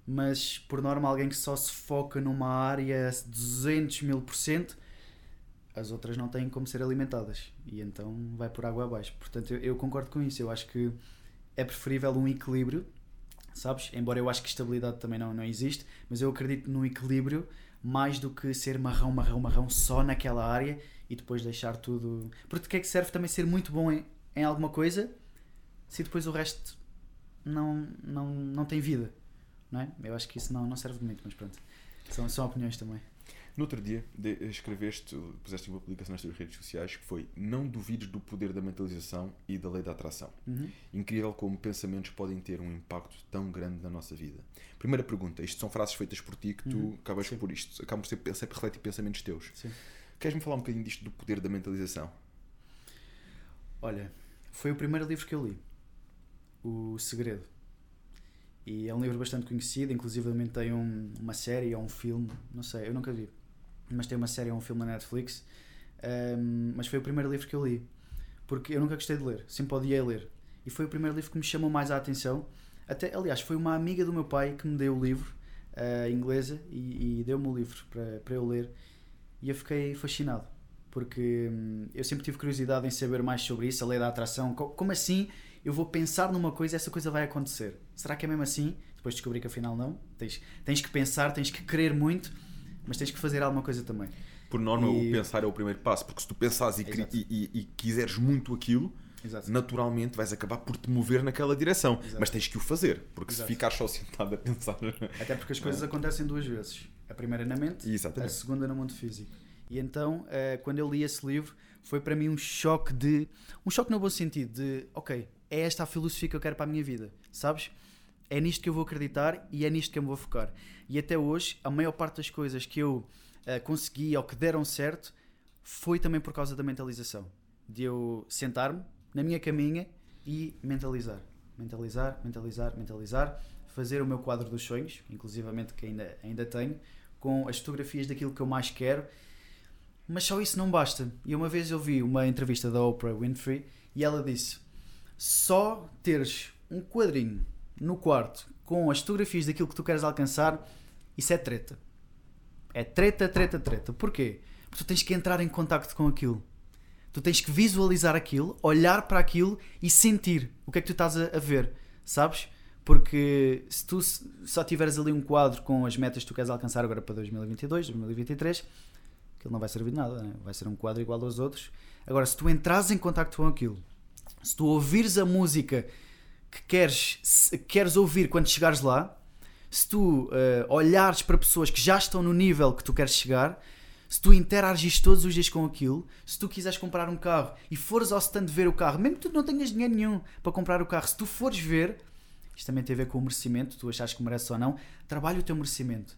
mas por norma, alguém que só se foca numa área 200 mil por cento, as outras não têm como ser alimentadas. E então vai por água abaixo. Portanto, eu, eu concordo com isso. Eu acho que é preferível um equilíbrio sabes? Embora eu acho que estabilidade também não, não existe, mas eu acredito no equilíbrio mais do que ser marrão, marrão, marrão só naquela área e depois deixar tudo. Porque de que é que serve também ser muito bom em, em alguma coisa se depois o resto não, não, não tem vida? Não é? Eu acho que isso não, não serve muito, mas pronto. São, são opiniões também.
No outro dia, de- escreveste, puseste uma publicação nas tuas redes sociais que foi Não duvides do poder da mentalização e da lei da atração.
Uhum.
Incrível como pensamentos podem ter um impacto tão grande na nossa vida. Primeira pergunta: isto são frases feitas por ti que tu
Uhum.
acabas
Sim.
por isto, acabam por ser sempre refletir pensamentos teus.
Sim.
Queres-me falar um bocadinho disto do poder da mentalização?
Olha, foi o primeiro livro que eu li, O Segredo. E é um livro bastante conhecido, inclusive tem um- uma série ou um filme, não sei, eu nunca vi, mas tem uma série ou um filme na Netflix. Ahm, mas foi o primeiro livro que eu li, porque eu nunca gostei de ler, sempre odiei ler. E foi o primeiro livro que me chamou mais a atenção, Até, aliás, foi uma amiga do meu pai que me deu o livro, uh, inglesa, e, e deu-me o livro para, eu ler. E eu fiquei fascinado, porque hum, eu sempre tive curiosidade em saber mais sobre isso, a lei da atração. Co- Como assim eu vou pensar numa coisa e essa coisa vai acontecer? Será que é mesmo assim? Depois descobri que afinal não. Tens, tens que pensar, tens que querer muito, mas tens que fazer alguma coisa também.
Por norma,
E-
o pensar é o primeiro passo, porque se tu pensares e, e- e- e quiseres muito aquilo,
Exato.
naturalmente vais acabar por te mover naquela direção.
Exato.
Mas tens que o fazer, porque
Exato.
se ficares só sentado a pensar.
Até porque as coisas acontecem duas vezes. A primeira na mente, a
Exatamente.
segunda no mundo físico. E então, eh, quando eu li esse livro, foi para mim um choque de. Um choque no bom sentido, de ok, é esta a filosofia que eu quero para a minha vida, sabes? É nisto que eu vou acreditar e é nisto que eu me vou focar. E até hoje, a maior parte das coisas que eu eh, consegui ou que deram certo foi também por causa da mentalização. De eu sentar-me na minha caminha e mentalizar. Mentalizar, mentalizar, mentalizar. Fazer o meu quadro dos sonhos, inclusivamente que ainda, ainda tenho, com as fotografias daquilo que eu mais quero. Mas só isso não basta. E uma vez eu vi uma entrevista da Oprah Winfrey e ela disse: só teres um quadrinho no quarto com as fotografias daquilo que tu queres alcançar, isso é treta. É treta, treta, treta. Porquê? Porque tu tens que entrar em contacto com aquilo. Tu tens que visualizar aquilo, olhar para aquilo e sentir o que é que tu estás a, a ver, sabes? Porque se tu só tiveres ali um quadro com as metas que tu queres alcançar agora para 2022, 2023, aquilo não vai servir de nada, né? vai ser um quadro igual aos outros. Agora, se tu entras em contacto com aquilo, se tu ouvires a música que queres, se queres ouvir quando chegares lá, se tu eh, olhares para pessoas que já estão no nível que tu queres chegar, se tu interagires todos os dias com aquilo, se tu quiseres comprar um carro e fores ao stand ver o carro, mesmo que tu não tenhas dinheiro nenhum para comprar o carro, se tu fores ver, isto também tem a ver com o merecimento, tu achas que mereces ou não, trabalha o teu merecimento.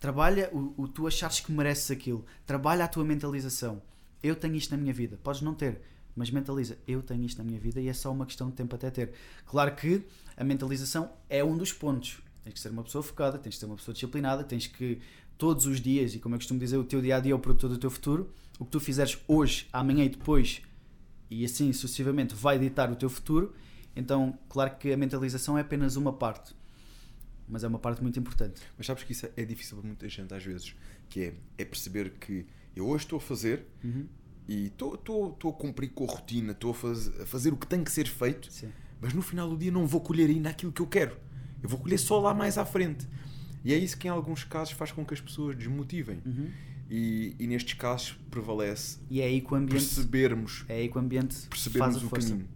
Trabalha o, o tu achares que mereces aquilo. Trabalha a tua mentalização. Eu tenho isto na minha vida. Podes não ter, mas mentaliza. Eu tenho isto na minha vida e é só uma questão de tempo até ter. Claro que a mentalização é um dos pontos. Tens que ser uma pessoa focada, tens que ser uma pessoa disciplinada, tens que todos os dias, e como eu costumo dizer, o teu dia a dia é o produtor do teu futuro. O que tu fizeres hoje, amanhã e depois, e assim sucessivamente, vai ditar o teu futuro. Então, claro que a mentalização é apenas uma parte, mas é uma parte muito importante.
Mas sabes que isso é difícil para muita gente às vezes, que é, é perceber que eu hoje estou a fazer
Uhum.
E estou, a cumprir com a rotina, estou a, faz- a fazer o que tem que ser feito,
Sim.
mas no final do dia não vou colher ainda aquilo que eu quero. Eu vou colher só lá mais à frente. E é isso que em alguns casos faz com que as pessoas desmotivem.
Uhum.
E, e nestes casos prevalece
E é aí que o ambiente,
percebermos,
é aí que o ambiente
percebermos o
força.
caminho.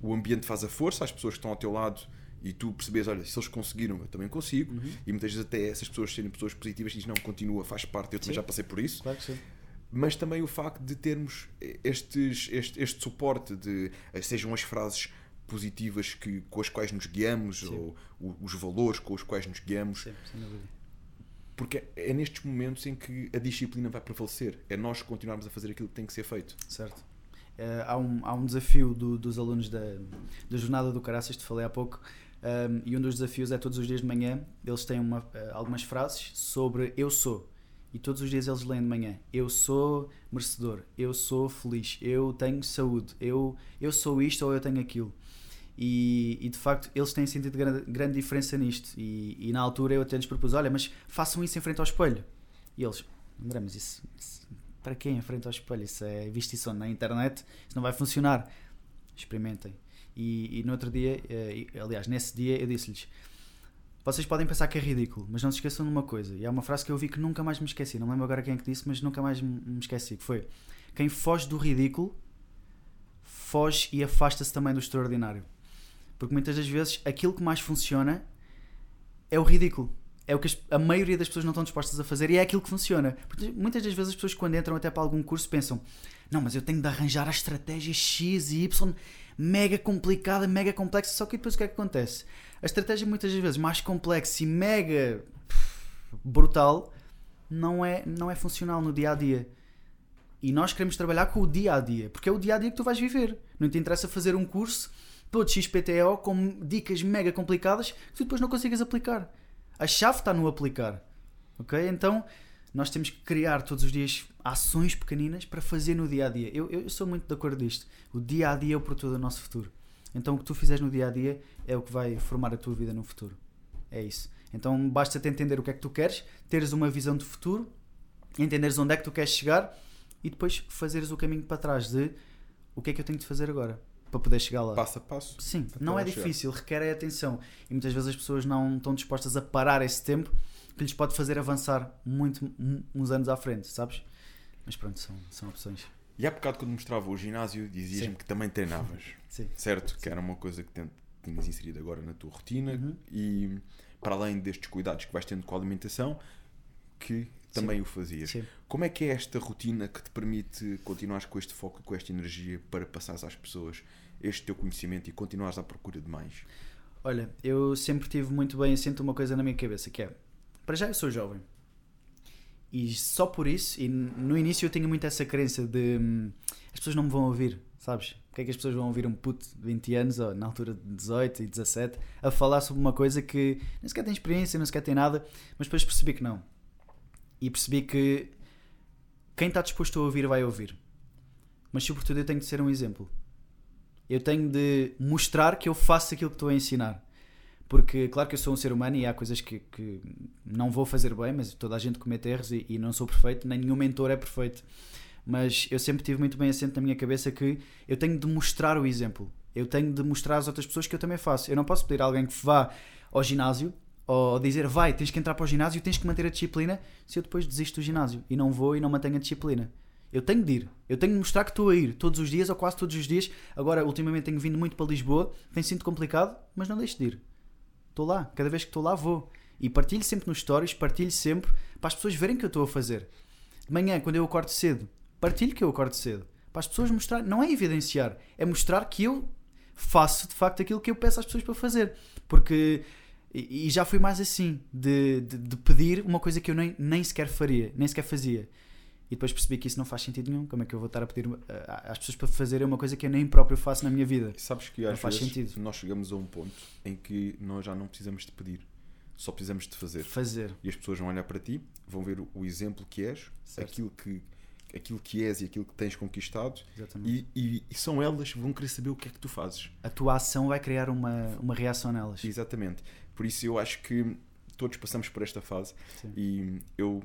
O ambiente faz a força, as pessoas que estão ao teu lado e tu percebes, olha, se eles conseguiram, eu também consigo.
Uhum.
E muitas vezes até essas pessoas serem pessoas positivas dizem, não, continua, faz parte, eu também
Sim.
já passei por isso.
Claro que sim.
Mas também o facto de termos estes, este, este suporte de sejam as frases positivas que, com as quais nos guiamos
Sim.
ou o- os valores com os quais nos guiamos
Sim, sem dúvida.
porque é nestes momentos em que a disciplina vai prevalecer é nós continuarmos a fazer aquilo que tem que ser feito
Certo. Eh, há, um, há um desafio do- dos alunos da, da Jornada do Caraças, te falei há pouco, um, e um dos desafios é todos os dias de manhã eles têm uma, eh, algumas frases sobre eu sou. E todos os dias eles leem de manhã: Eu sou merecedor, eu sou feliz, eu tenho saúde, eu, eu sou isto ou eu tenho aquilo. E, e de facto eles têm sentido grande, grande diferença nisto. E, e na altura eu até lhes propus: Olha, mas façam isso em frente ao espelho. E eles: André, mas isso, isso para quem em frente ao espelho? Isso é visto isso na internet, isso não vai funcionar. Experimentem. E, e no outro dia, eh, aliás, nesse dia, eu disse-lhes: Vocês podem pensar que é ridículo, mas não se esqueçam de uma coisa. E há uma frase que eu vi que nunca mais me esqueci. Não lembro agora quem é que disse, mas nunca mais me esqueci. Que foi: Quem foge do ridículo, foge e afasta-se também do extraordinário. Porque muitas das vezes aquilo que mais funciona é o ridículo. É o que a maioria das pessoas não estão dispostas a fazer e é aquilo que funciona. Porque muitas das vezes as pessoas, quando entram até para algum curso, pensam: não, mas eu tenho de arranjar a estratégia X e Y mega complicada, mega complexa. Só que depois o que é que acontece? A estratégia, muitas vezes, mais complexa e mega brutal, não é, não é funcional no dia a dia. E nós queremos trabalhar com o dia a dia, porque é o dia a dia que tu vais viver. Não te interessa fazer um curso todo XPTO com dicas mega complicadas que tu depois não consigas aplicar. A chave está no aplicar. Ok? Então nós temos que criar todos os dias ações pequeninas para fazer no dia a dia. Eu, eu sou muito de acordo disto. O dia a dia é o produtor do nosso futuro. Então o que tu fizeres no dia a dia é o que vai formar a tua vida no futuro. É isso. Então basta-te entender o que é que tu queres, teres uma visão de futuro, entenderes onde é que tu queres chegar e depois fazeres o caminho para trás de o que é que eu tenho de fazer agora para poder chegar lá.
Passo a passo.
Sim, não é
chegar.
difícil, requer atenção. E muitas vezes as pessoas não estão dispostas a parar esse tempo que lhes pode fazer avançar muito uns anos à frente, sabes? Mas pronto, são, são opções.
E há bocado quando mostrava o ginásio, dizias-me
Sim.
que também treinavas,
Sim.
certo? Que era uma coisa que tinhas inserido agora na tua rotina
Uhum.
e para além destes cuidados que vais tendo com a alimentação, que também o fazias.
Sim.
Como é que é esta rotina que te permite continuares com este foco e com esta energia para passares às pessoas este teu conhecimento e continuares à procura de mais?
Olha, eu sempre tive muito bem assento uma coisa na minha cabeça, que é, para já eu sou jovem. E só por isso, e no início eu tinha muito essa crença de hum, as pessoas não me vão ouvir, sabes? O que é que as pessoas vão ouvir um puto de 20 anos, ou na altura de 18 e 17, a falar sobre uma coisa que nem sequer tem experiência, nem sequer tem nada, mas depois percebi que não. E percebi que quem está disposto a ouvir vai ouvir. Mas sobretudo eu tenho de ser um exemplo. Eu tenho de mostrar que eu faço aquilo que estou a ensinar. Porque, claro que eu sou um ser humano e há coisas que, que não vou fazer bem, mas toda a gente comete erros e, e não sou perfeito, nem nenhum mentor é perfeito. Mas eu sempre tive muito bem assento na minha cabeça que eu tenho de mostrar o exemplo. Eu tenho de mostrar às outras pessoas que eu também faço. Eu não posso pedir a alguém que vá ao ginásio ou dizer vai, tens que entrar para o ginásio, tens que manter a disciplina, se eu depois desisto do ginásio e não vou e não mantenho a disciplina. Eu tenho de ir, eu tenho de mostrar que estou a ir todos os dias ou quase todos os dias. Agora, ultimamente, tenho vindo muito para Lisboa, tem sido complicado, mas não deixo de ir. Estou lá, cada vez que estou lá, vou. E partilho sempre nos stories, partilho sempre para as pessoas verem o que eu estou a fazer. De manhã, quando eu acordo cedo, partilho que eu acordo cedo. Para as pessoas mostrar, não é evidenciar, é mostrar que eu faço de facto aquilo que eu peço às pessoas para fazer. Porque. E já fui mais assim, de, de, de pedir uma coisa que eu nem, nem sequer faria, nem sequer fazia. E depois percebi que isso não faz sentido nenhum. Como é que eu vou estar a pedir eh, às pessoas para fazerem uma coisa que eu nem próprio faço na minha vida?
E sabes que
Não
às
faz
vezes
sentido.
nós chegamos a um ponto em que nós já não precisamos de pedir, só precisamos de fazer.
Fazer.
E as pessoas vão olhar para ti, vão ver o- exemplo que és,
Certo.
aquilo que, aquilo que és e aquilo que tens conquistado,
Exatamente.
e, e- e são elas que vão querer saber o que é que tu fazes.
A tua ação vai criar uma, uma reação nelas.
Exatamente. Por isso eu acho que todos passamos por esta fase
Sim.
e eu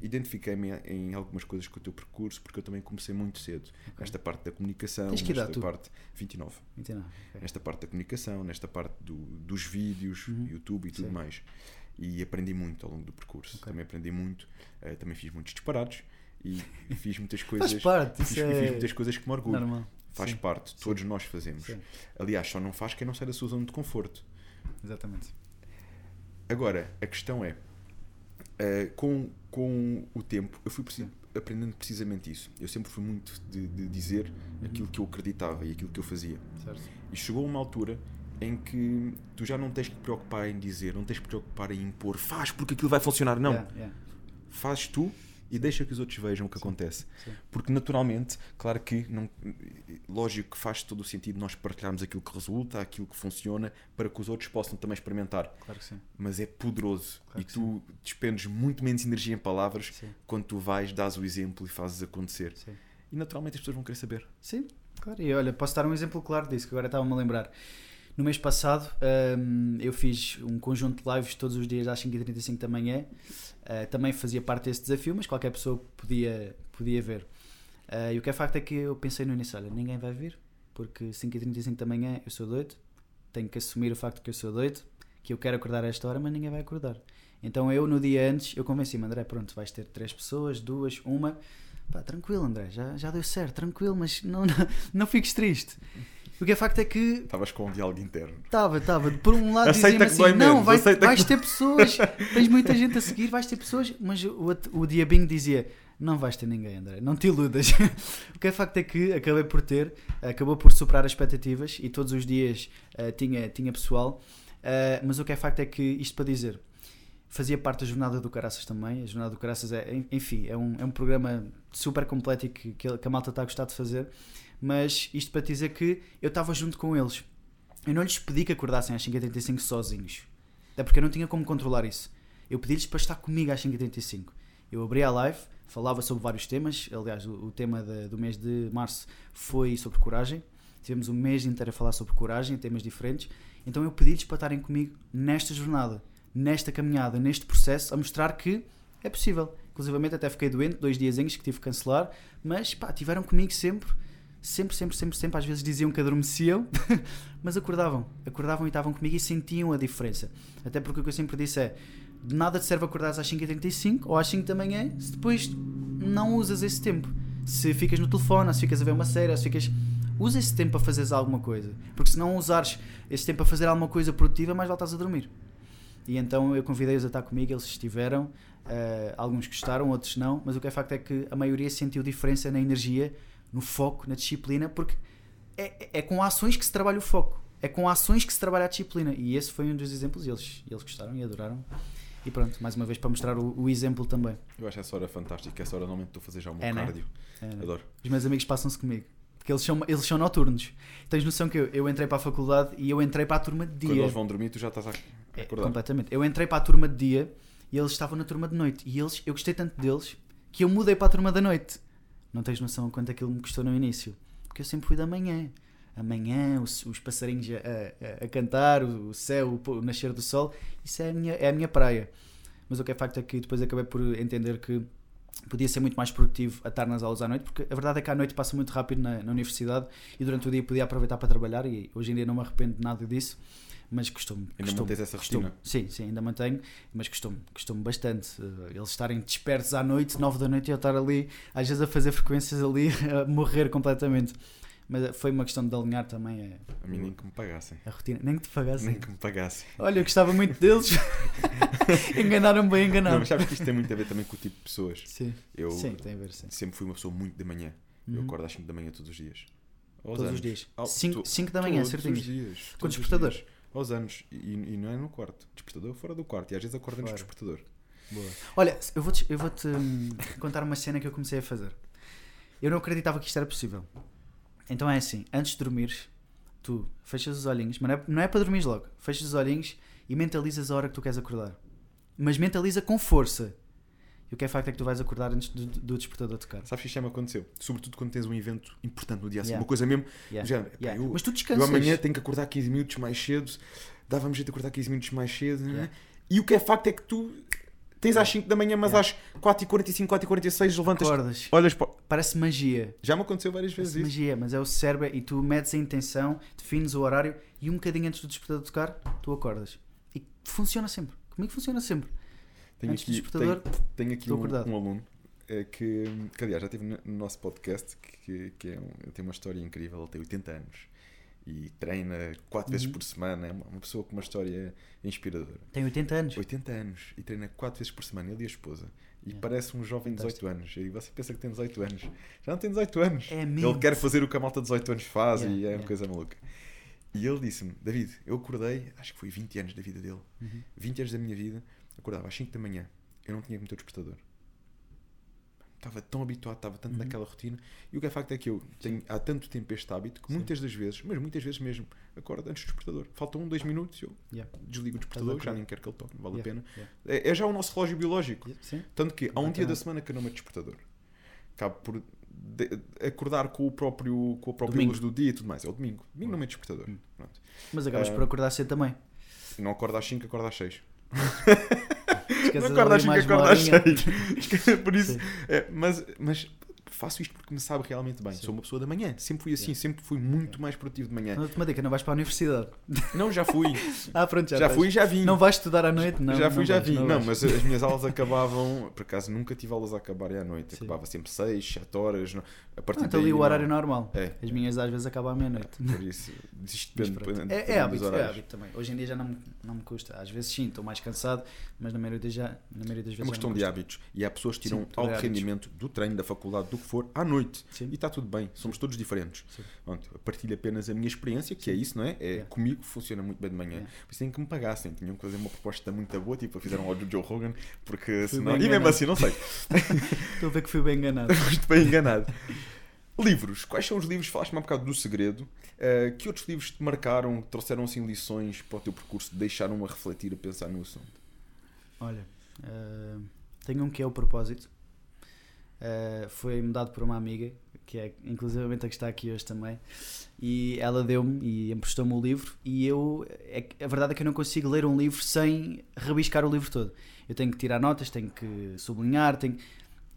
identifiquei-me em algumas coisas com o teu percurso porque eu também comecei muito cedo. Nesta parte da comunicação,
Tens que
nesta
tu?
parte 29.
Entendeu? Ok.
nesta parte da comunicação, nesta parte do- dos vídeos,
Uhum.
YouTube e tudo
Sim.
mais. E aprendi muito ao longo do percurso.
Ok.
Também aprendi muito, eh, também fiz muitos disparados e, fiz muitas coisas.
Faz parte,
fiz,
isso
fiz
é
muitas coisas que me orgulho.
normal.
Faz
Sim.
parte, todos nós fazemos.
Sim.
Aliás, só não faz quem não sai da sua zona de conforto.
Exatamente.
Agora, a questão é, eh, com, com o tempo, eu fui aprendendo precisamente isso. Eu sempre fui muito de, de dizer aquilo que eu acreditava e aquilo que eu fazia.
Certo.
E chegou uma altura em que tu já não tens que te preocupar em dizer, não tens que te preocupar em impor, faz porque aquilo vai funcionar. Não,
Yeah, yeah.
fazes tu e deixa que os outros vejam o que acontece.
sim.
Porque naturalmente, claro que, não, lógico que faz todo o sentido nós partilharmos aquilo que resulta, aquilo que funciona, para que os outros possam também experimentar.
Claro que sim.
Mas é poderoso
Claro
e tu despendes muito menos energia em palavras
Sim.
quando tu vais, dás o exemplo e fazes acontecer.
Sim.
E naturalmente as pessoas vão querer saber.
Sim, claro. E olha, posso dar um exemplo claro disso, que agora estava-me a lembrar. No mês passado, hum, eu fiz um conjunto de lives todos os dias às 5h35 da manhã. Uh, também fazia parte desse desafio, mas qualquer pessoa podia, podia ver. Uh, e o que é facto é que eu pensei no início: olha, ninguém vai vir, porque 5h35 da manhã eu sou doido, tenho que assumir o facto que eu sou doido, que eu quero acordar a esta hora, mas ninguém vai acordar. Então eu, no dia antes, eu convenci-me: André, pronto, vais ter três pessoas, duas, uma. Pá, tranquilo, André, já, já deu certo, tranquilo, mas não, não, não fiques triste. O que é facto é que
Estavas com um diálogo interno.
Estava, estava. Por um lado dizia-me
que
assim,
dói
não,
menos,
vai, vais
que-
ter pessoas, tens muita gente a seguir, vais ter pessoas, mas o, o diabinho dizia, não vais ter ninguém, André, não te iludas. o que é facto é que acabei por ter, acabou por superar as expectativas e todos os dias eh, tinha, tinha pessoal, Eh, mas o que é facto é que, isto para dizer, fazia parte da Jornada do Caraças também, a Jornada do Caraças é, en- enfim, é um, é um programa super completo e que, que a malta está a gostar de fazer, mas isto para dizer que eu estava junto com eles, eu não lhes pedi que acordassem às 5h35 sozinhos. Até porque eu não tinha como controlar isso. Eu pedi-lhes para estar comigo às 5h35. Eu abri a live, falava sobre vários temas. Aliás, o, o tema da- do mês de março foi sobre coragem. Tivemos um mês inteiro a falar sobre coragem, temas diferentes. Então eu pedi-lhes para estarem comigo nesta jornada, nesta caminhada, neste processo, a mostrar que é possível. Inclusive até fiquei doente, dois diazinhos que tive que cancelar, mas pá, tiveram comigo sempre, sempre, sempre, sempre, sempre. Às vezes diziam que adormeciam, mas acordavam, acordavam e estavam comigo e sentiam a diferença. Até porque o que eu sempre disse é: de nada te serve acordar às 5h35 ou às 5 da manhã se depois não usas esse tempo. Se ficas no telefone, ou se ficas a ver uma série, ou se ficas. Usa esse tempo para fazeres alguma coisa. Porque se não usares esse tempo para fazer alguma coisa produtiva, mais voltas a dormir. E então eu convidei-os a estar comigo, eles estiveram. Uh, alguns gostaram, outros não. Mas o que é facto é que a maioria sentiu diferença na energia, no foco, na disciplina, porque é, é com ações que se trabalha o foco. É com ações que se trabalha a disciplina. E esse foi um dos exemplos. E eles, eles gostaram e adoraram. E pronto, mais uma vez para mostrar o, o, exemplo também.
Eu acho essa hora fantástica. Essa hora normalmente estou a fazer já o meu
é, né?
cardio.
Né? É,
Adoro.
Os meus amigos passam-se comigo. Porque eles são, eles são noturnos. Tens noção que eu, eu entrei para a faculdade e eu entrei para a turma de dia.
Quando eles vão dormir, tu já estás a acordar.
É, completamente. Eu entrei para a turma de dia e eles estavam na turma de noite. E eles, eu gostei tanto deles que eu mudei para a turma da noite. Não tens noção quanto aquilo me custou no início. Porque eu sempre fui da manhã. Amanhã, os, os passarinhos a, a, a cantar, o, céu, o, o, nascer do sol. Isso é a minha, é a minha praia. Mas o que é facto é que depois acabei por entender que podia ser muito mais produtivo a estar nas aulas à noite, porque a verdade é que à noite passa muito rápido na, na universidade e durante o dia podia aproveitar para trabalhar e hoje em dia não me arrependo de nada disso mas costumo.
Ainda
costumo,
mantens essa rotina?
Sim, sim, ainda mantenho, mas costumo, costumo bastante. Uh, eles estarem despertos à noite, 9 da noite, e eu estar ali, às vezes a fazer frequências ali, a morrer completamente. Mas foi uma questão de alinhar também a,
a mim nem que me pagassem.
A rotina. Nem que te pagassem.
Nem que me pagassem.
Olha, eu gostava muito deles. Enganaram-me bem enganado.
Não, mas sabes que isto tem muito a ver também com o tipo de pessoas.
Sim.
Eu
sim, tem a ver, sim.
Sempre fui uma pessoa muito de manhã. Uhum. Eu acordo às 5 da manhã todos os dias.
Aos todos anos. os dias. 5 da manhã, certinho.
Todos os dias.
Com despertador.
Aos anos. E, e, não é no quarto. Despertador fora do quarto. E às vezes acordo antes do despertador.
Boa. Olha, eu vou-te eu vou -te, hum, contar uma cena que eu comecei a fazer. Eu não acreditava que isto era possível. Então é assim, antes de dormir, tu fechas os olhinhos, mas não é, não é para dormir logo. Fechas os olhinhos e mentalizas a hora que tu queres acordar. Mas mentaliza com força. E o que é facto é que tu vais acordar antes do, do despertador tocar.
Sabes que isto já me aconteceu? Sobretudo quando tens um evento importante no dia assim. Yeah. Uma coisa mesmo.
Yeah. Yeah.
eu,
Mas tu descansas.
Eu amanhã tenho que acordar 15 minutos mais cedo. Dava-me jeito de acordar 15 minutos mais cedo. Né? E o que é facto é que tu Tens às 5 da manhã, mas às 4h45, 4h46 levantas.
Acordas.
Olhas para...
Parece magia.
Já me aconteceu várias
Parece
vezes
magia, mas é o cérebro e tu metes a intenção, defines o horário e um bocadinho antes do despertador tocar, tu acordas. E funciona sempre. Comigo funciona sempre.
Tenho
antes
aqui, tenho, tenho aqui um, um, aluno é, que, que, aliás, já esteve no nosso podcast, que, que é um, tem uma história incrível. Ele tem 80 anos e treina quatro vezes uhum. por semana. É uma pessoa com uma história inspiradora.
Tem 80 anos.
80 anos e treina quatro vezes por semana, ele e a esposa. E parece um jovem de 18 anos. E você pensa que tem 18 anos. Já não tem 18 anos.
É
ele quer fazer o que a malta de 18 anos faz yeah, e é uma coisa maluca. E ele disse-me: David, eu acordei, acho que foi 20 anos da vida dele,
uhum.
20 anos da minha vida, acordava às 5 da manhã. Eu não tinha que meter o despertador estava tão habituado, estava tanto uhum. naquela rotina. E o que é facto é que eu tenho há tanto tempo este hábito que Sim. muitas das vezes, mas muitas vezes mesmo, acordo antes do despertador. Faltam um, dois minutos, eu
yeah.
desligo o despertador, já nem quero que ele toque, vale
yeah.
a pena.
Yeah.
É, é, já o nosso relógio biológico.
Sim.
Tanto que há um dia da semana que eu não meto despertador. Acabo por de, acordar com o próprio com a própria luz do dia e tudo mais. É o domingo. Domingo não meto despertador. Hum.
Mas acabas uh, por acordar cedo também.
Não acordo às 5, acordo às 6. Não acorda às 5, acorda às
6.
Por isso, é, mas, mas faço isto porque me sabe realmente bem. Sim. Sou uma pessoa da manhã. Sempre fui assim, sempre fui muito mais produtivo de manhã.
Não dica, não vais para a universidade.
Não, já fui.
ah, pronto, já
Já fui e já vim.
Não vais estudar à noite? Não.
Já fui
e
já
vais,
vim.
Não,
não mas as minhas aulas acabavam, por acaso nunca tive aulas a acabarem à noite.
Sim.
Acabava sempre 6, 7 horas. A partir
ah, então ali o horário normal.
É.
As minhas às vezes acabam à meia-noite.
Por isso, isto depende,
é, é, hábito, é hábito também. Hoje em dia já não, não me custa. Às vezes sim, estou mais cansado, mas na maioria, já, na maioria das vezes.
É uma questão de hábitos. E há pessoas que tiram sim, alto rendimento do treino, da faculdade, do que for, à noite.
Sim.
E está tudo bem. Somos todos diferentes. Pronto, partilho apenas a minha experiência, que é isso, não é? É
yeah.
comigo funciona muito bem de manhã.
Yeah.
Por isso tem que me pagassem. Tinham que fazer uma proposta muito boa, tipo, fizeram ao Joe Rogan, porque
fui
senão. E mesmo assim, não sei.
Estou a ver que fui bem enganado.
Foste bem enganado. Livros. Quais são os livros, falaste-me um bocado do segredo, uh, que outros livros te marcaram, trouxeram assim lições para o teu percurso, deixaram a refletir, a pensar no assunto?
Olha, uh, tenho um que é o propósito. Uh, foi-me dado por uma amiga, que é inclusivamente a que está aqui hoje também, e ela deu-me e emprestou-me o livro. E eu, é, a verdade é que eu não consigo ler um livro sem rabiscar o livro todo. Eu tenho que tirar notas, tenho que sublinhar, tenho...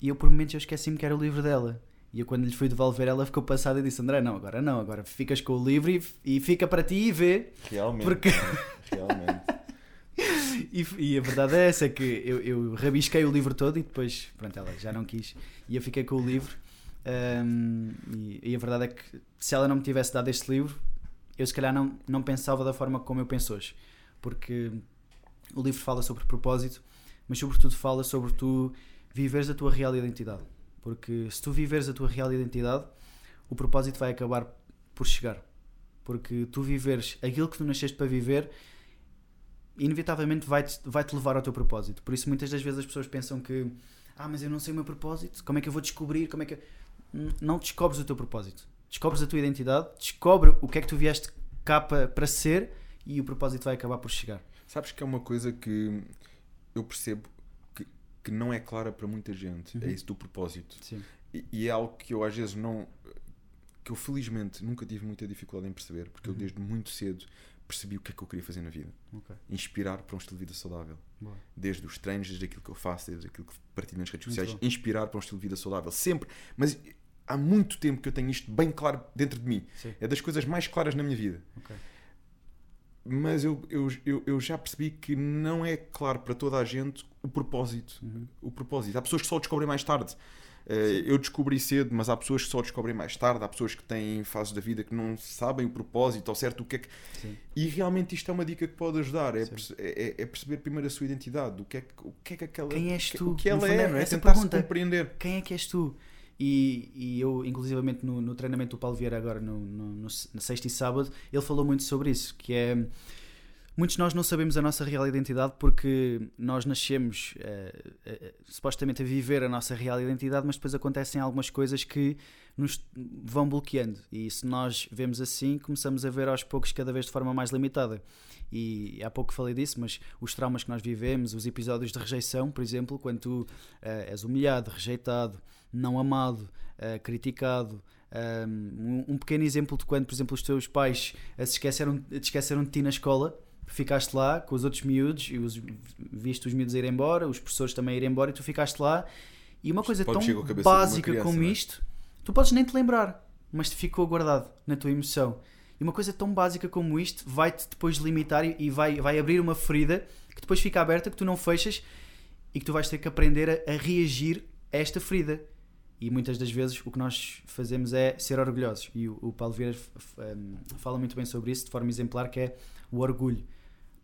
e eu por momentos eu esqueci-me que era o livro dela. E eu quando lhe fui devolver ela ficou passada e disse André, não, agora não, agora ficas com o livro e, e fica para ti e vê.
Realmente.
Porque...
Realmente.
E, e, a verdade é essa, que eu, eu rabisquei o livro todo e depois, pronto, ela já não quis. E eu fiquei com o livro. Um, e, e, a verdade é que se ela não me tivesse dado este livro, eu se calhar não, não pensava da forma como eu penso hoje. Porque o livro fala sobre propósito, mas sobretudo fala sobre tu viveres a tua real identidade. Porque se tu viveres a tua real identidade, o propósito vai acabar por chegar. Porque tu viveres aquilo que tu nasceste para viver inevitavelmente vai-te vai -te levar ao teu propósito. Por isso, muitas das vezes as pessoas pensam que, ah, mas eu não sei o meu propósito, como é que eu vou descobrir? Como é que Não descobres o teu propósito. Descobres a tua identidade, descobre o que é que tu vieste cá para, ser e o propósito vai acabar por chegar.
Sabes que é uma coisa que eu percebo que, que não é clara para muita gente, é uhum. é isso do propósito. E, e, é algo que eu às vezes não. que eu felizmente nunca tive muita dificuldade em perceber, porque uhum. eu desde muito cedo percebi o que é que eu queria fazer na vida. Okay. Inspirar para um estilo de vida saudável. Boa. Desde os treinos, desde aquilo que eu faço, desde aquilo que partilho nas redes sociais. Inspirar para um estilo de vida saudável. Sempre. Mas há muito tempo que eu tenho isto bem claro dentro de mim. Sim. É das coisas mais claras na minha vida. Okay. Mas eu, eu, eu, eu, já percebi que não é claro para toda a gente o propósito. Uhum. O propósito. Há pessoas que só o descobrem mais tarde. Uh, eu descobri cedo, mas há pessoas que só descobrem mais tarde, há pessoas que têm fases da vida que não sabem o propósito ao certo o que é que. Sim. E realmente isto é uma dica que pode ajudar: é, perce é, é, perceber primeiro a sua identidade, o que é que, o que, é que aquela.
Quem és tu?
O que ela é, não é? Tentar pergunta, se compreender.
Quem é que és tu? E, e eu, inclusivamente, no, no treinamento do Paulo Vieira, agora no, no, no, na sexta e sábado, ele falou muito sobre isso, que é Muitos de nós não sabemos a nossa real identidade porque nós nascemos uh, uh, supostamente a viver a nossa real identidade, mas depois acontecem algumas coisas que nos vão bloqueando. E se nós vemos assim, começamos a ver aos poucos cada vez de forma mais limitada. E há pouco falei disso, mas os traumas que nós vivemos, os episódios de rejeição, por exemplo, quando tu uh, és humilhado, rejeitado, não amado, criticado. Um, um, pequeno exemplo de quando, por exemplo, os teus pais se esqueceram, te esqueceram de ti na escola ficaste lá com os outros miúdos e os, viste os miúdos ir embora, os professores também ir embora e tu ficaste lá. E uma coisa tão básica criança, como é? isto, tu podes nem te lembrar, mas te ficou guardado na tua emoção. E uma coisa tão básica como isto vai-te depois limitar e vai, vai abrir uma ferida que depois fica aberta, que tu não fechas e que tu vais ter que aprender a, a reagir a esta ferida. E muitas das vezes o que nós fazemos é ser orgulhosos. E o, o Paulo Vieira fala muito bem sobre isso de forma exemplar, que é o orgulho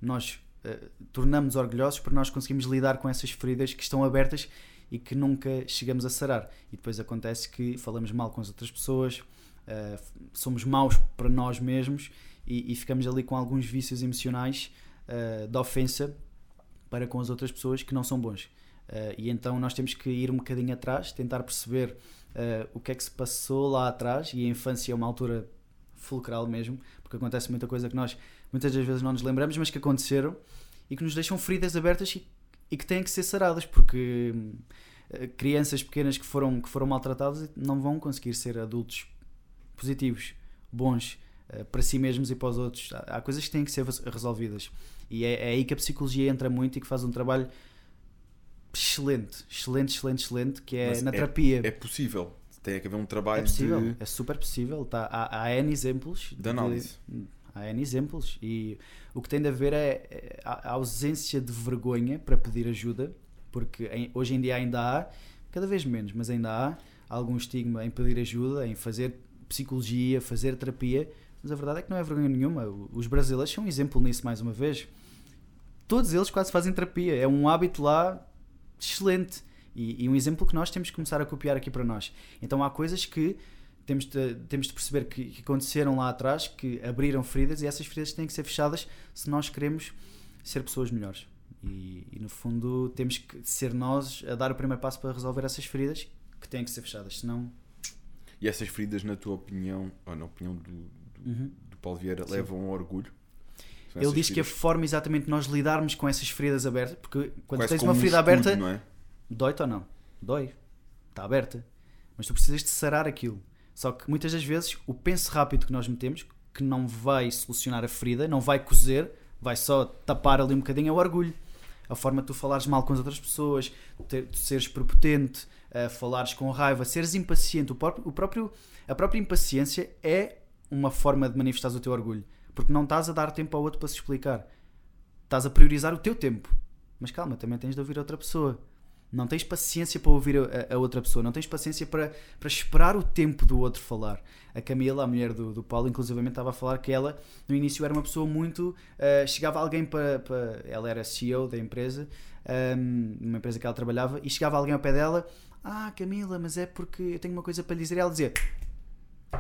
nós uh, tornamos orgulhosos porque nós conseguimos lidar com essas feridas que estão abertas e que nunca chegamos a sarar. E depois acontece que falamos mal com as outras pessoas, uh, somos maus para nós mesmos e, e, ficamos ali com alguns vícios emocionais uh, de ofensa para com as outras pessoas que não são bons. Uh, e então nós temos que ir um bocadinho atrás, tentar perceber uh, o que é que se passou lá atrás. E a infância é uma altura fulcral mesmo, porque acontece muita coisa que nós muitas das vezes não nos lembramos, mas que aconteceram e que nos deixam feridas abertas e, e que têm que ser saradas, porque uh, crianças pequenas que foram, que foram maltratadas não vão conseguir ser adultos positivos, bons uh, para si mesmos e para os outros. Há, há, coisas que têm que ser resolvidas. E é, é aí que a psicologia entra muito e que faz um trabalho excelente, excelente, excelente, excelente, que é Mas na
é,
terapia.
É possível. Tem que haver um trabalho
é possível,
de...
é super possível. Tá, há, há N exemplos
de análise.
De, há N exemplos. E o que tem de haver é, é a ausência de vergonha para pedir ajuda, porque hoje em dia ainda há, cada vez menos, mas ainda há algum estigma em pedir ajuda, em fazer psicologia, fazer terapia. Mas a verdade é que não é vergonha nenhuma. Os brasileiros são um exemplo nisso, mais uma vez. Todos eles quase fazem terapia. É um hábito lá excelente. E, e um exemplo que nós temos que começar a copiar aqui para nós. Então há coisas que temos de, temos de perceber que, que, aconteceram lá atrás, que abriram feridas e essas feridas têm que ser fechadas se nós queremos ser pessoas melhores. E, e, no fundo temos que ser nós a dar o primeiro passo para resolver essas feridas que têm que ser fechadas, senão.
E essas feridas, na tua opinião, ou na opinião do, do, uhum. do Paulo Vieira, Sim. levam ao orgulho?
Ele diz feridas? que a forma exatamente de nós lidarmos com essas feridas abertas, porque quando Quase tens uma ferida um escudo, aberta,
é?
dói-te ou não? Dói está aberta. Mas tu precisas de sarar aquilo. Só que muitas das vezes o penso rápido que nós metemos, que não vai solucionar a ferida, não vai cozer, vai só tapar ali um bocadinho, é o orgulho. A forma de tu falares mal com as outras pessoas, ter, seres prepotente, uh, falares com raiva, seres impaciente. O próprio, o próprio, a própria impaciência é uma forma de manifestar o teu orgulho. Porque não estás a dar tempo ao outro para se explicar. Estás a priorizar o teu tempo. Mas calma, também tens de ouvir outra pessoa. Não tens paciência para ouvir a, a, outra pessoa, não tens paciência para, para esperar o tempo do outro falar. A Camila, a mulher do, do Paulo, inclusivamente estava a falar que ela, no início, era uma pessoa muito. Uh, chegava alguém para, para. Ela era CEO da empresa, um, uma empresa que ela trabalhava, e chegava alguém ao pé dela: Ah, Camila, mas é porque eu tenho uma coisa para lhe dizer. E ela dizia: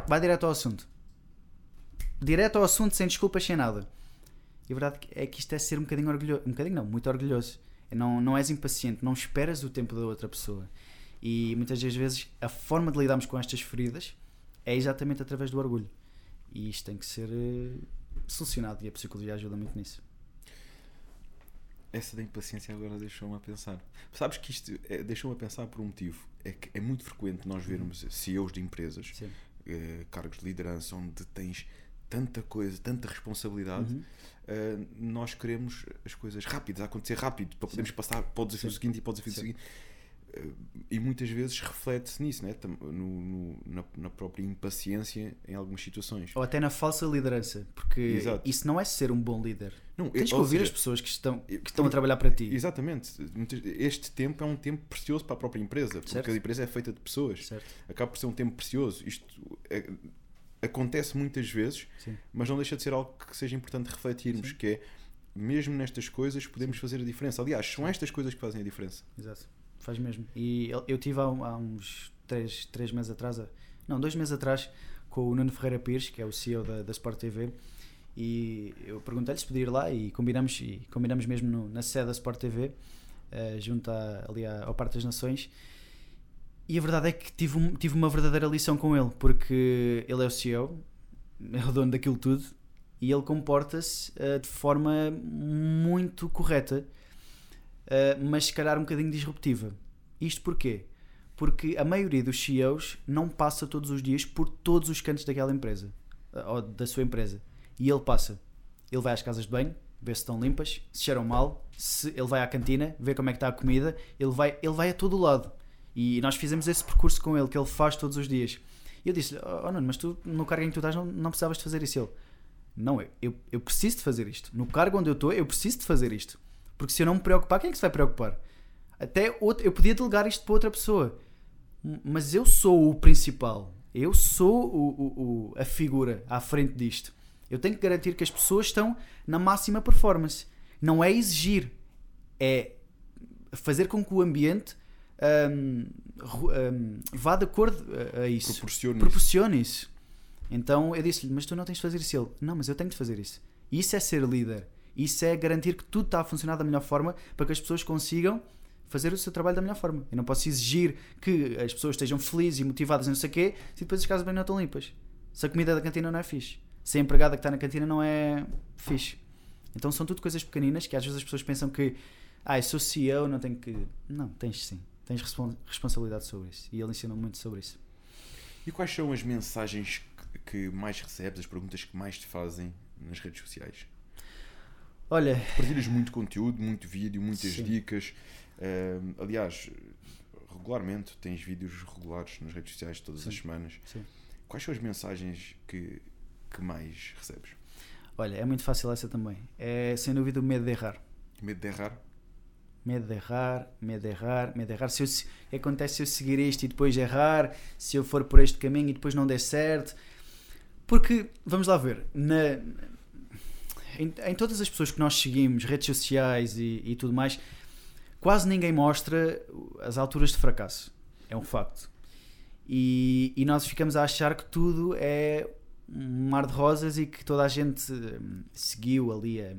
Vai direto ao assunto. Direto ao assunto, sem desculpas, sem nada. E a verdade é que isto é ser um bocadinho orgulhoso. Um bocadinho não, muito orgulhoso não, não és impaciente, não esperas o tempo da outra pessoa. E muitas das vezes a forma de lidarmos com estas feridas é exatamente através do orgulho. E isto tem que ser uh, solucionado e a psicologia ajuda muito nisso.
Essa da impaciência agora deixou-me a pensar. Sabes que isto é, deixou-me a pensar por um motivo. É que é muito frequente nós vermos CEOs de empresas, uh, cargos de liderança, onde tens tanta coisa, tanta responsabilidade, uhum. Uh, nós queremos as coisas rápidas, a acontecer rápido, para podermos passar para o desafio Sim. seguinte e para o desafio Sim. seguinte. Uh, e muitas vezes reflete-se nisso, né? no, no na, na, própria impaciência em algumas situações.
Ou até na falsa liderança, porque Exato. isso não é ser um bom líder. Não, Tens que ouvir seja, as pessoas que estão, que estão a trabalhar para ti.
Exatamente. Este tempo é um tempo precioso para a própria empresa, porque certo. a empresa é feita de pessoas. Certo. Acaba por ser um tempo precioso. Isto é, acontece muitas vezes, Sim. mas não deixa de ser algo que seja importante refletirmos, Sim. que é mesmo nestas coisas podemos fazer a diferença. Aliás, são estas coisas que fazem a diferença.
Exato, faz mesmo. E eu tive há, uns 3, três meses atrás, não, dois meses atrás, com o Nuno Ferreira Pires, que é o CEO da, da Sport TV, e eu perguntei-lhe se podia ir lá e combinamos, e combinamos mesmo no, na sede da Sport TV, uh, eh, junto a, ali ao Parque das Nações, e a verdade é que tive, um, tive uma verdadeira lição com ele, porque ele é o CEO, é o dono daquilo tudo, e ele comporta-se uh, de forma muito correta, uh, mas se calhar um bocadinho disruptiva. Isto porquê? Porque a maioria dos CEOs não passa todos os dias por todos os cantos daquela empresa, uh, ou da sua empresa. E ele passa. Ele vai às casas de banho, vê se estão limpas, se cheiram mal, se ele vai à cantina, vê como é que está a comida, ele vai, ele vai a todo lado. E nós fizemos esse percurso com ele, que ele faz todos os dias. E eu disse-lhe: Oh, Nuno, mas tu, no cargo em que tu estás, não, não precisavas de fazer isso. Ele: Não, eu, eu preciso de fazer isto. No cargo onde eu estou, eu preciso de fazer isto. Porque se eu não me preocupar, quem é que se vai preocupar? Até outro, eu podia delegar isto para outra pessoa. Mas eu sou o principal. Eu sou o, o, o, a figura à frente disto. Eu tenho que garantir que as pessoas estão na máxima performance. Não é exigir, é fazer com que o ambiente um, um, vá de acordo a, isso.
Proporcione,
Proporcione isso. isso. Então eu disse-lhe, mas tu não tens de fazer isso. Ele, não, mas eu tenho de fazer isso. Isso é ser líder. Isso é garantir que tudo está a funcionar da melhor forma para que as pessoas consigam fazer o seu trabalho da melhor forma. Eu não posso exigir que as pessoas estejam felizes e motivadas e não sei o quê se depois as casas bem não estão limpas. Se a comida da cantina não é fixe. Se a empregada que está na cantina não é fixe. Então são tudo coisas pequeninas que às vezes as pessoas pensam que ah, eu sou CEO, não tenho que. Não, tens sim tens responsabilidade sobre isso. E ele ensina muito sobre isso.
E quais são as mensagens que mais recebes, as perguntas que mais te fazem nas redes sociais?
Olha.
Partilhas muito conteúdo, muito vídeo, muitas sim. dicas. Uh, aliás, regularmente tens vídeos regulares nas redes sociais todas sim. as semanas. Sim. Quais são as mensagens que, que mais recebes?
Olha, é muito fácil essa também. É sem dúvida o medo de errar.
Medo de errar?
Medo de errar, medo de errar, medo de errar. Se eu, acontece se eu seguir isto e depois errar, se eu for por este caminho e depois não der certo. Porque, vamos lá ver, na, em, em todas as pessoas que nós seguimos, redes sociais e, e tudo mais, quase ninguém mostra as alturas de fracasso. É um facto. E, e, nós ficamos a achar que tudo é um mar de rosas e que toda a gente hum, seguiu ali a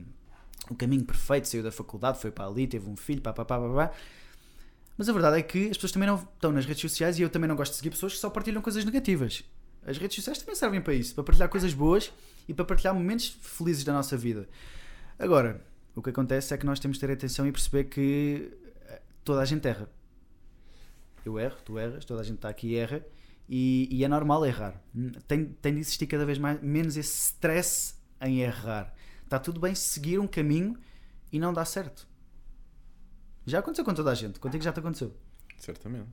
o caminho perfeito, saiu da faculdade, foi para ali, teve um filho, pá, pá, pá, pá, pá. Mas a verdade é que as pessoas também não estão nas redes sociais e eu também não gosto de seguir pessoas que só partilham coisas negativas. As redes sociais também servem para isso, para partilhar coisas boas e para partilhar momentos felizes da nossa vida. Agora, o que acontece é que nós temos de ter atenção e perceber que eh, toda a gente erra. Eu erro, tu erras, toda a gente está aqui e erra. E, e é normal errar. Tem, tem de existir cada vez mais, menos esse stress em errar. Está tudo bem seguir um caminho e não dá certo. Já aconteceu com toda a gente. Contigo já te aconteceu.
Certamente.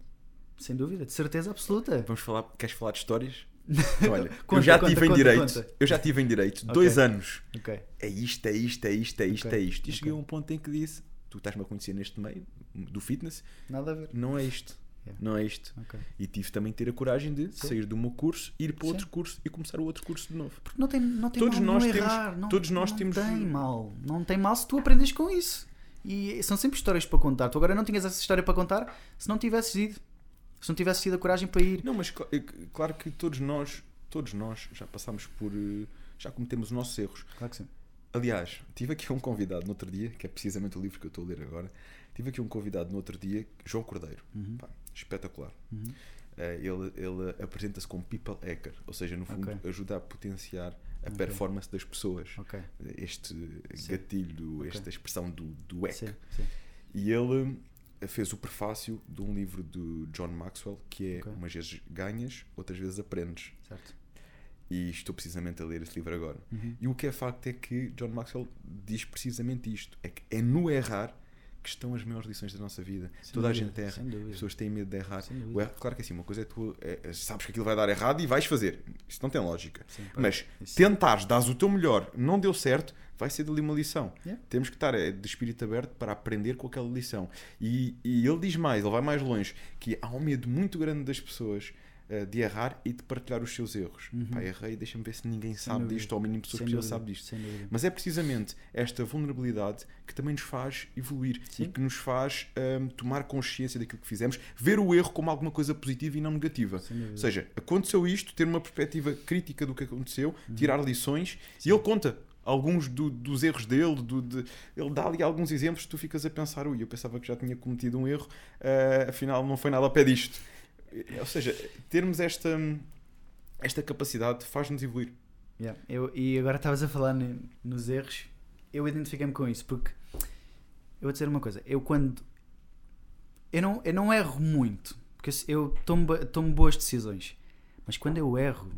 Sem dúvida, de certeza absoluta.
Vamos falar, queres falar de histórias? Olha,
Conta,
eu já
conta,
tive em
conta,
direito.
conta.
Eu já tive em direito
Ok.
dois anos.
Ok.
É isto, é isto, é isto, é isto,
Ok,
é isto. E cheguei a um ponto em que disse: Tu estás-me a conhecer neste meio do fitness,
Nada a ver.
não é isto.
Yeah.
Não é isto.
Ok.
E tive também de ter a coragem de
Sim.
sair do meu curso, ir para
Sim.
outro curso e começar o outro curso de novo.
Porque não tem, não tem
Todos
mal
nós
não
temos-
errar. Não,
todos nós
não
temos-
tem mal. Não tem mal se tu aprendes com isso. E são sempre histórias para contar. Tu agora não tinhas essa história para contar se não tivesses ido. Se não tivesses tido a coragem para ir.
Não, mas que- claro que todos nós, todos nós já passamos por. eh, já cometemos os nossos erros.
Claro que sim.
Aliás, tive aqui um convidado no outro dia, que é precisamente o livro que eu estou a ler agora. Tive aqui um convidado no outro dia, João Cordeiro.
Uhum.
Pá, espetacular.
Uhum.
Eh, ele ele apresenta-se como people hacker, ou seja, no fundo,
Ok.
ajuda a potenciar a
Ok.
performance das pessoas.
Ok.
Este
Sim.
gatilho, esta expressão do, do hack.
Sim, sim.
E ele eh, fez o prefácio de um livro do John Maxwell que é. Umas vezes ganhas, outras vezes aprendes.
Certo.
E estou precisamente a ler esse livro agora.
Uhum.
E o que é facto é que John Maxwell diz precisamente isto: é que é no errar que estão as maiores lições da nossa vida.
Sem
Toda
dúvida,
a gente erra. As pessoas têm medo de errar. Erro- claro que assim, uma coisa é tu é, é, sabes que aquilo vai dar errado e vais fazer. Isso não tem lógica.
Sim,
Mas
isso-
tentares, dás o teu melhor, não deu certo, vai ser dali uma lição.
Yeah.
Temos que estar eh, de espírito aberto para aprender com aquela lição. E, e ele diz mais, ele vai mais longe, que há um medo muito grande das pessoas eh, de errar e de partilhar os seus erros.
Uhum.
Pá, errei, deixa-me ver se ninguém sabe disto, ou ao mínimo pessoas que sabem disto. Mas é precisamente esta vulnerabilidade que também nos faz evoluir
Sim.
e que nos faz hum, tomar consciência daquilo que fizemos, ver o erro como alguma coisa positiva e não negativa. Ou seja, aconteceu isto, ter uma perspectiva crítica do que aconteceu,
Uhum.
tirar lições e ele conta alguns do- dos erros dele, do- de- ele dá ali alguns exemplos que tu ficas a pensar, ui, eu pensava que já tinha cometido um erro, ah, afinal não foi nada a pé disto. Ou seja, termos esta, esta capacidade faz-nos evoluir.
Yeah. Eu, e agora estavas a falar nos erros, eu identifiquei-me com isso, porque eu vou dizer uma coisa, eu quando eu não, eu não erro muito, porque eu tomo, tomo boas decisões, mas quando eu erro,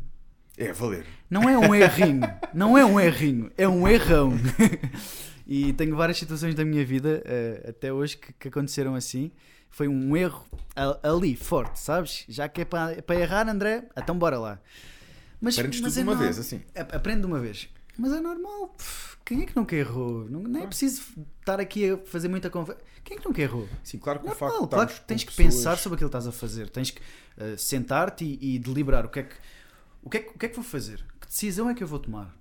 É, valer.
não é um errinho, não é um errinho, é um errão. e tenho várias situações da minha vida, eh, até hoje, que, que aconteceram assim. Foi um erro ali, forte, sabes? Já que é para, para errar, André, então bora lá. Mas,
Aprendes
mas
tudo
é
uma vez, assim.
Aprende de uma vez. Mas é normal. pff, Quem é que nunca errou? Não, nem é preciso estar aqui a fazer muita conversa. Quem é que nunca errou?
Sim, claro que o facto
Normal, claro que tens que
pessoas-
pensar sobre aquilo que estás a fazer. Tens que eh, sentar-te e, e deliberar o que, é que, o, que é que, o que é que vou fazer. Que decisão é que eu vou tomar?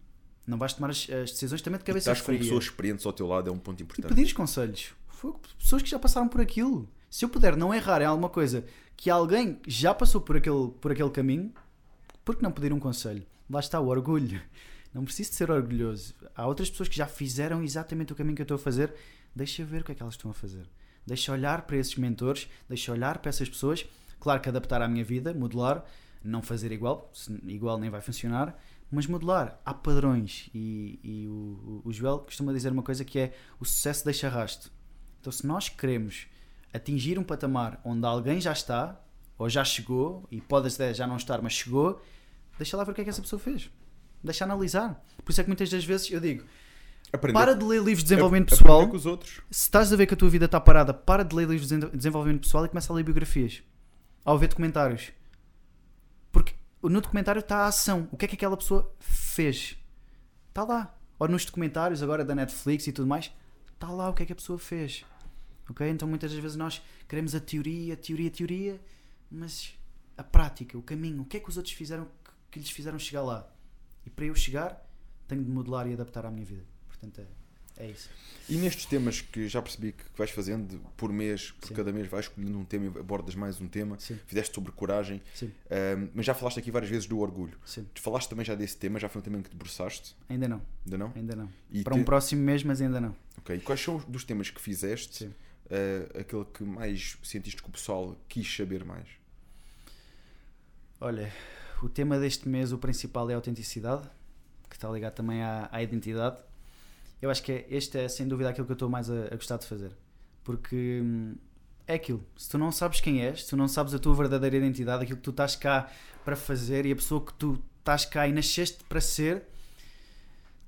Não vais tomar as, as decisões também de
E
cabeça
estás com
fria.
pessoas experientes ao teu lado é um ponto
E
importante.
pedires conselhos. Fogo, pessoas que já passaram por aquilo. Se eu puder não errar em alguma coisa que alguém já passou por aquele, por aquele caminho, por que não pedir um conselho? Lá está o orgulho. Não preciso de ser orgulhoso. Há outras pessoas que já fizeram exatamente o caminho que eu estou a fazer. Deixa ver o que é que elas estão a fazer. Deixa olhar para esses mentores, deixa olhar para essas pessoas. Claro que adaptar à minha vida, modelar, não fazer igual, igual nem vai funcionar, mas modelar. Há padrões. E, e o, o, o Joel costuma dizer uma coisa que é: o sucesso deixa rasto. Então, se nós queremos atingir um patamar onde alguém já está, ou já chegou, e pode até já não estar, mas chegou, deixa lá ver o que é que essa pessoa fez. Deixa analisar. Por isso é que muitas das vezes eu digo:
Aprender,
para de ler livros de desenvolvimento pessoal.
com os outros.
Se estás a ver que a tua vida está parada, para de ler livros de desen- desenvolvimento pessoal e começa a ler biografias. Ao ver documentários. Porque no documentário está a ação. O que é que aquela pessoa fez? Está lá. Ou nos documentários agora da Netflix e tudo mais, está lá o que é que a pessoa fez. Ok? Então muitas das vezes nós queremos a teoria, a teoria, a teoria, mas a prática, o caminho, o que é que os outros fizeram que, lhes fizeram chegar lá? E para eu chegar, tenho de modelar e adaptar à minha vida. Portanto, é, é isso.
E nestes temas que já percebi que vais fazendo por mês, por
Sim.
cada mês vais escolhendo um tema e abordas mais um tema,
Sim.
fizeste sobre coragem, ahm, mas já falaste aqui várias vezes do orgulho.
sim.
Tu falaste também já desse tema, já foi um tema em que te debruçaste,
Ainda não,
ainda não?
ainda não.
E
Para
te-
um próximo mês, mas ainda não.
Ok, e quais são os dos temas que fizeste,
Sim.
Ah, aquele que mais sentiste que o pessoal quis saber mais?
Olha, o tema deste mês, o principal é a autenticidade, que está ligado também à, à identidade. Eu acho que é, este é sem dúvida aquilo que eu estou mais a, a gostar de fazer. Porque hum, é aquilo. Se tu não sabes quem és, se tu não sabes a tua verdadeira identidade, aquilo que tu estás cá para fazer e a pessoa que tu estás cá e nasceste para ser,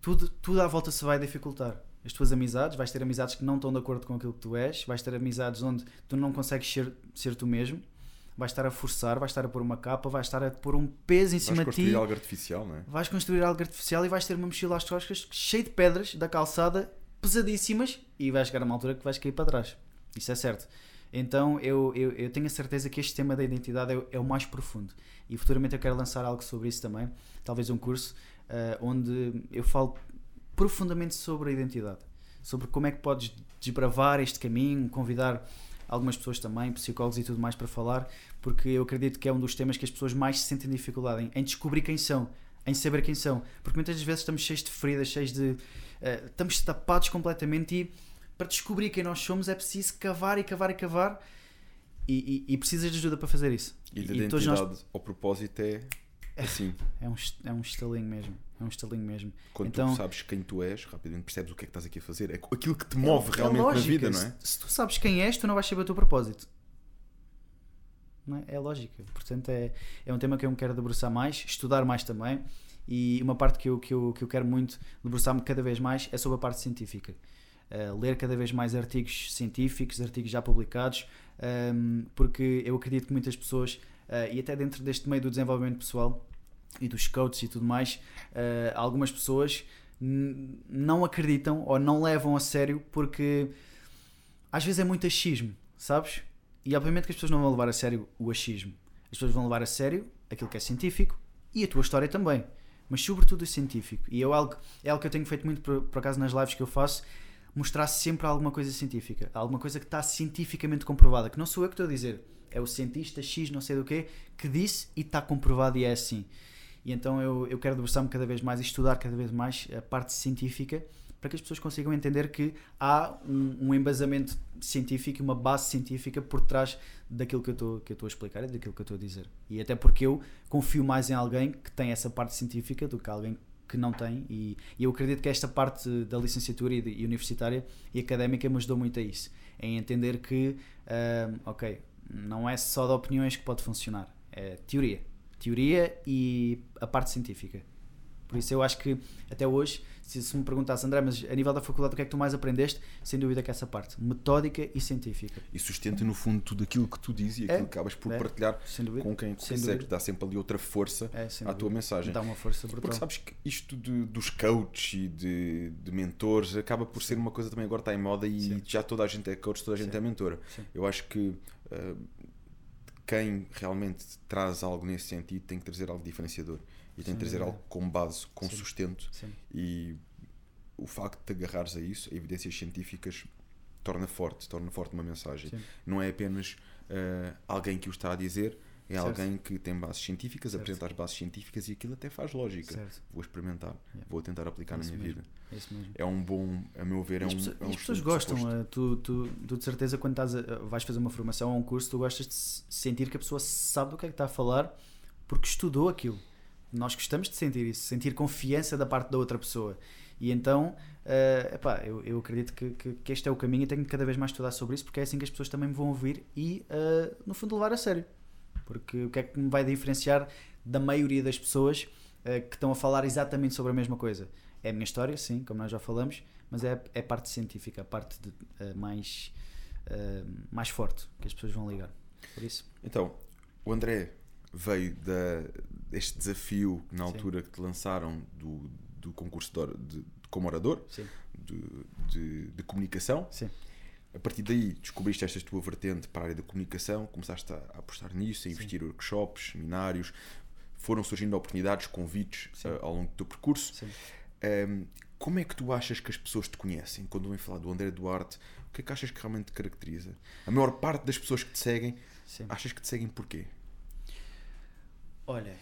tudo, tudo à volta se vai dificultar. As tuas amizades, vais ter amizades que não estão de acordo com aquilo que tu és, vais ter amizades onde tu não consegues ser, ser tu mesmo, vais estar a forçar, vais estar a pôr uma capa, vais estar a pôr um peso em
Vais
cima de ti.
construir algo artificial, não é?
Vais construir algo artificial e vais ter uma mochila às costas cheia de pedras da calçada, pesadíssimas, e vais chegar a uma altura que vais cair para trás. Isso é certo. Então eu, eu, eu tenho a certeza que este tema da identidade é, é o mais profundo. E futuramente eu quero lançar algo sobre isso também, talvez um curso, eh, onde eu falo profundamente sobre a identidade. Sobre como é que podes desbravar este caminho, convidar algumas pessoas também, psicólogos e tudo mais para falar, porque eu acredito que é um dos temas que as pessoas mais sentem dificuldade em, em descobrir quem são, em saber quem são, porque muitas vezes estamos cheios de feridas, cheios de. eh, estamos tapados completamente e para descobrir quem nós somos é preciso cavar e cavar e cavar e, e, e precisas de ajuda para fazer isso.
E da
todos nós-
identidade ao propósito é assim.
é um, é um estalinho mesmo. É um estalinho mesmo.
Quando
Então-
tu sabes quem tu és, rapidamente percebes o que é que estás aqui a fazer. É aquilo que te move realmente
É
na vida, não é?
Se, se tu sabes quem és, tu não vais saber o teu propósito. Não é? é lógica. Portanto, é, é um tema que eu me quero debruçar mais, estudar mais também. E uma parte que eu, que eu, que eu quero muito debruçar-me cada vez mais é sobre a parte científica. Uh, ler cada vez mais artigos científicos, artigos já publicados, um, porque eu acredito que muitas pessoas, uh, e até dentro deste meio do desenvolvimento pessoal e dos coaches e tudo mais, uh, algumas pessoas não acreditam ou não levam a sério porque às vezes é muito achismo, sabes? E obviamente que as pessoas não vão levar a sério o achismo. As pessoas vão levar a sério aquilo que é científico e a tua história também. Mas sobretudo o científico. E eu algo, é algo que eu tenho feito muito por, por acaso nas lives que eu faço, mostrar sempre alguma coisa científica. Alguma coisa que está cientificamente comprovada. Que não sou eu que estou a dizer. É o cientista X, não sei do quê, que disse e está comprovado e é assim. E então eu, eu quero debruçar-me cada vez mais e estudar cada vez mais a parte científica para que as pessoas consigam entender que há um, um embasamento científico, uma base científica por trás daquilo que eu estou que eu estou a explicar e daquilo que eu estou a dizer. E até porque eu confio mais em alguém que tem essa parte científica do que alguém que não tem. E, e eu acredito que esta parte da licenciatura e, de- e universitária e académica me ajudou muito a isso. Em entender que, ah, ok, não é só de opiniões que pode funcionar, é teoria. Teoria e a parte científica. Por isso eu acho que até hoje, se, se me perguntasse, André, mas a nível da faculdade o que é que tu mais aprendeste? Sem dúvida que essa parte, metódica e científica.
E sustenta no fundo tudo aquilo que tu dizes e aquilo
É,
que acabas por
é.
partilhar com quem consegues. Dá sempre ali outra força
É,
à tua
dúvida.
mensagem.
Dá uma força brutal.
Porque sabes que isto de- dos coaches e de, de mentores acaba por ser uma coisa também agora está em moda e
Sim.
já toda a gente é coach, toda a gente
Sim.
é mentora.
Sim.
Eu acho que uh, quem realmente traz algo nesse sentido tem que trazer algo diferenciador e tem que trazer algo com base, com
Sim.
sustento
Sim.
e o facto de te agarrares a isso, a evidências científicas, torna forte, torna forte uma mensagem.
Sim.
Não é apenas uh, alguém que o está a dizer, é
Certo.
alguém que tem bases científicas,
Certo.
apresenta as bases científicas e aquilo até faz lógica.
Certo.
Vou experimentar,
Yeah.
vou tentar aplicar na minha
mesmo.
vida.
É.
É um bom, a meu ver, é um,
pessoas,
é um
as pessoas gostam, eh, tu, tu, tu de certeza quando estás a- vais fazer uma formação ou um curso, tu gostas de se- sentir que a pessoa sabe do que é que está a falar porque estudou aquilo. Nós gostamos de sentir isso, sentir confiança da parte da outra pessoa. E então, eh, epá, eu, eu acredito que, que, que este é o caminho e tenho de cada vez mais estudar sobre isso porque é assim que as pessoas também me vão ouvir e, eh, no fundo, levar a sério. Porque o que é que me vai diferenciar da maioria das pessoas eh, que estão a falar exatamente sobre a mesma coisa? É a minha história, sim, como nós já falamos, mas é, é a parte científica, a parte de, eh, mais, eh, mais forte que as pessoas vão ligar. Por isso,
Então, o André veio da, deste desafio na
Sim.
altura que te lançaram do, do concurso de, de, como orador,
sim,
de, de, de comunicação.
sim,
A partir daí descobriste esta tua vertente para a área da comunicação, começaste a, apostar nisso, a investir em workshops, seminários, foram surgindo oportunidades, convites eh, ao longo do teu percurso.
sim.
Ahm, como é que tu achas que as pessoas te conhecem? Quando vem falar do André Duarte, o que é que achas que realmente te caracteriza? A maior parte das pessoas que te seguem,
sim.
achas que te seguem porquê?
Olha,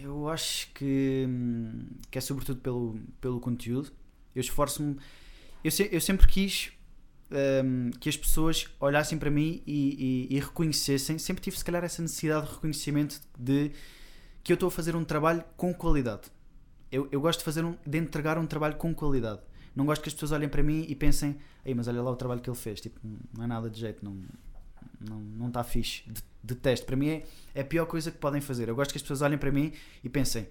eu acho que, hum, que é sobretudo pelo, pelo conteúdo. Eu esforço-me. Eu, se- eu sempre quis hum, que as pessoas olhassem para mim e, e- e reconhecessem. Sempre tive, se calhar, essa necessidade de reconhecimento de que eu estou a fazer um trabalho com qualidade. Eu, eu gosto de fazer um, de entregar um trabalho com qualidade. Não gosto que as pessoas olhem para mim e pensem, Ei, mas olha lá o trabalho que ele fez. Tipo, não é nada de jeito. Não, não, não está fixe. De- Detesto. Para mim é, é a pior coisa que podem fazer. Eu gosto que as pessoas olhem para mim e pensem: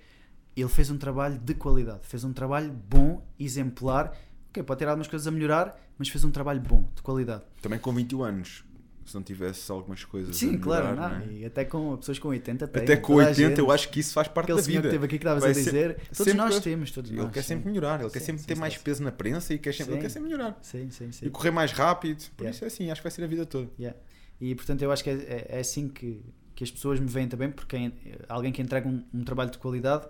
ele fez um trabalho de qualidade, fez um trabalho bom, exemplar. Ok, pode ter algumas coisas a melhorar, mas fez um trabalho bom, de qualidade.
Também com 21 anos, se não tivesse algumas coisas.
Sim,
a
claro,
melhorar,
não,
não é?
e até com pessoas com 80 têm,
Até com
toda a
80,
gente.
eu acho que isso faz parte
Aquele
da
senhor
vida.
que teve aqui que estavas a dizer, todos
sempre-
nós temos, todos
Ele
nós.
quer sempre melhorar, ele quer
Sim,
sempre
sim,
ter mais peso na prensa e quer sempre, ele quer sempre melhorar.
Sim, sim, sim.
E correr mais rápido. Por
Yeah.
isso é assim, acho que vai ser a vida toda.
Yeah. E portanto eu acho que é, é- é assim que, que as pessoas me veem também, porque alguém que entrega um, um trabalho de qualidade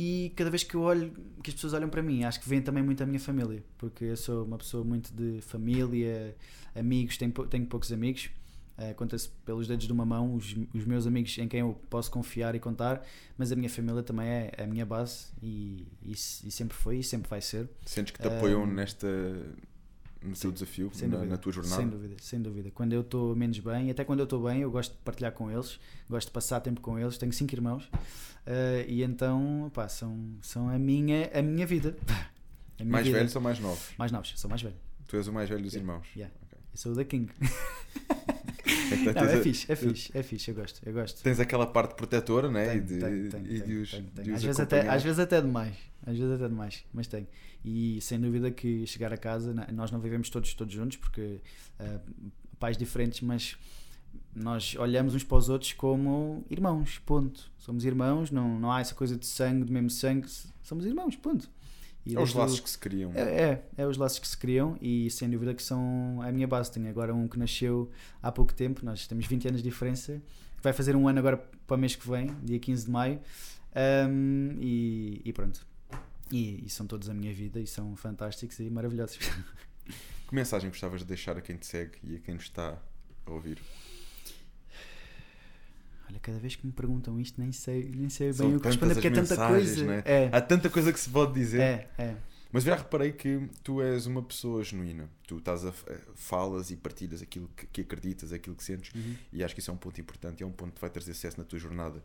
e cada vez que eu olho, que as pessoas olham para mim, acho que veem também muito a minha família, porque eu sou uma pessoa muito de família, amigos, tenho, tenho poucos amigos, eh, conta-se pelos dedos de uma mão os, os meus amigos em quem eu posso confiar e contar, mas a minha família também é a minha base e, e, e sempre foi e sempre vai ser.
Sentes que te apoiam nesta. No teu desafio, na,
dúvida,
na tua jornada.
Sem dúvida, sem dúvida. Quando eu estou menos bem, até quando eu estou bem, eu gosto de partilhar com eles, gosto de passar tempo com eles. Tenho cinco irmãos eh, e então pá, são, são a, minha, a minha vida. A minha
Mais
vida.
velhos ou mais novos?
Mais novos, sou mais velho.
Tu és o mais velho dos
Yeah.
irmãos.
Yeah.
Ok.
Eu sou o da King.
Então,
Não, é fixe, é fixe, é fixe, eu gosto, eu gosto.
tens aquela parte protetora, né?
Tenho,
e de,
tenho, tenho,
e de os, de os
Às, vezes até, às vezes até demais, às vezes até demais, mas tenho. E sem dúvida que chegar a casa, nós não vivemos todos, todos juntos, porque ah, pais diferentes, mas nós olhamos uns para os outros como irmãos, ponto. Somos irmãos, não, não há essa coisa de sangue, do mesmo sangue, somos irmãos, ponto. E
É os laços que se criam.
é, é, é os laços que se criam e sem dúvida que são a minha base. Tenho agora um que nasceu há pouco tempo, nós temos 20 anos de diferença, vai fazer um ano agora para o mês que vem, dia 15 de maio, Ahm, e, e pronto. E, e são todos a minha vida e são fantásticos e maravilhosos.
Que mensagem gostavas de deixar a quem te segue e a quem nos está a ouvir?
Olha, cada vez que me perguntam isto, nem sei, nem sei
São
bem o que responder, porque é
as
tanta coisa.
né?
É,
Há tanta coisa que se pode dizer.
é, é.
Mas já reparei que tu és uma pessoa genuína. Tu estás a, a- falas e partilhas aquilo que, que acreditas, aquilo que sentes,
Uhum.
e acho que isso é um ponto importante e é um ponto que vai trazer sucesso na tua jornada.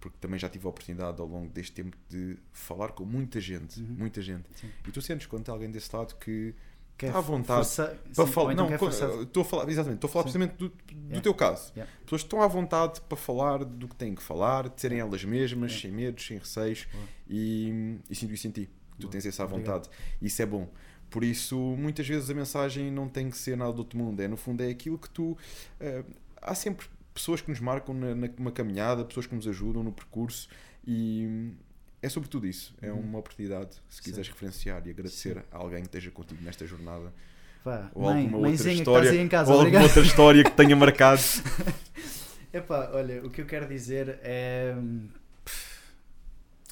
Porque também já tive a oportunidade ao longo deste tempo de falar com muita gente,
Uhum.
muita gente.
Sim.
E tu sentes quando tem alguém desse lado que
Quer
está à vontade
forçar-
para
sim,
falar.
então
Não, estou a falar, exatamente, estou a falar
Sim.
precisamente do, do
Yeah.
teu caso.
Yeah.
Pessoas que estão à vontade para falar do que têm que falar, de serem elas mesmas,
Yeah.
sem medos, sem receios,
Boa.
e, e sinto isso em ti. Tu
Boa.
tens essa
Obrigado.
vontade. Isso é bom. Por isso, muitas vezes a mensagem não tem que ser nada do outro mundo. É, no fundo, é aquilo que tu. eh, há sempre pessoas que nos marcam na, numa caminhada, pessoas que nos ajudam no percurso e é sobre tudo isso. É
Uhum.
uma oportunidade, se quiseres referenciar e agradecer a alguém que esteja contigo nesta jornada
Pá,
ou
mãe,
alguma outra história,
casa,
ou alguma outra história que tenha marcado.
Epá, olha, o que eu quero dizer é.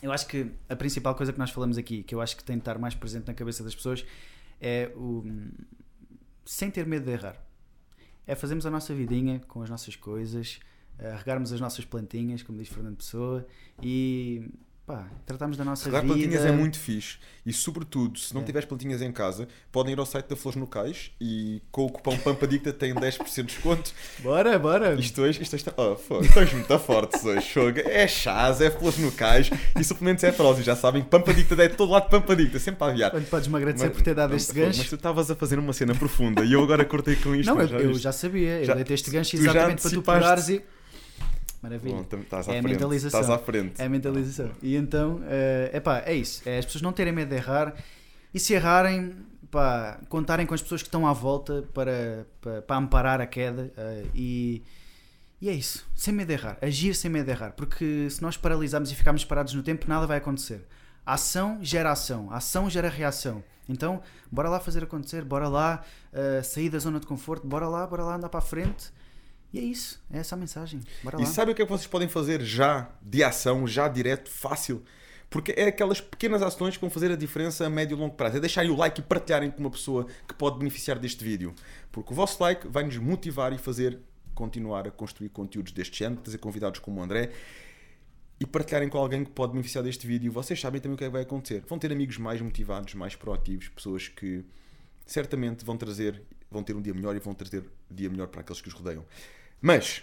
Eu acho que a principal coisa que nós falamos aqui, que eu acho que tem de estar mais presente na cabeça das pessoas, é o. sem ter medo de errar. É fazermos a nossa vidinha com as nossas coisas, eh, regarmos as nossas plantinhas, como diz Fernando Pessoa, e pá, tratarmos da nossa
Regar
vida.
plantinhas é muito fixe e, sobretudo, se não
É.
tiveres plantinhas em casa, podem ir ao site da Flores no Cais e com o cupom PAMPADICTA têm 10% de desconto.
Bora, bora!
Isto hoje, isto está. Oh, fogo, estás muito fortes hoje. É chás, é Flores no Cais e suplementos é próximo, já sabem. PAMPADICTA é de todo lado PAMPADICTA, sempre a aviar.
Olha, podes-me agradecer
Mas-
por ter dado
não,
este
fogo, Mas
gancho.
tu estavas a fazer uma cena profunda e eu agora cortei com isto.
Não, eu, eu
viste?
já sabia, eu
Já-
dei-te este gancho
já
exatamente para tu pegares e. Maravilha.
Bom, estás à
É a mentalização.
Estás à frente.
É a mentalização. E então, é epá, é isso. É as pessoas não terem medo de errar e se errarem, pá, contarem com as pessoas que estão à volta para, para, para amparar a queda eh, e, e é isso. Sem medo de errar. Agir sem medo de errar. Porque se nós paralisarmos e ficarmos parados no tempo, nada vai acontecer. A ação gera ação. A ação gera reação. Então, bora lá fazer acontecer. Bora lá eh, sair da zona de conforto. Bora lá, bora lá andar para a frente. E é isso. É essa a mensagem. Bora
E
lá.
sabe o que é que vocês podem fazer já, de ação, já direto, fácil? Porque é aquelas pequenas ações que vão fazer a diferença a médio e longo prazo. É deixarem o like e partilharem com uma pessoa que pode beneficiar deste vídeo. Porque o vosso like vai nos motivar e fazer continuar a construir conteúdos deste género, trazer convidados como o André e partilharem com alguém que pode beneficiar deste vídeo. Vocês sabem também o que é que vai acontecer. Vão ter amigos mais motivados, mais proativos, pessoas que certamente vão trazer, vão ter um dia melhor e vão trazer um dia melhor para aqueles que os rodeiam. Mas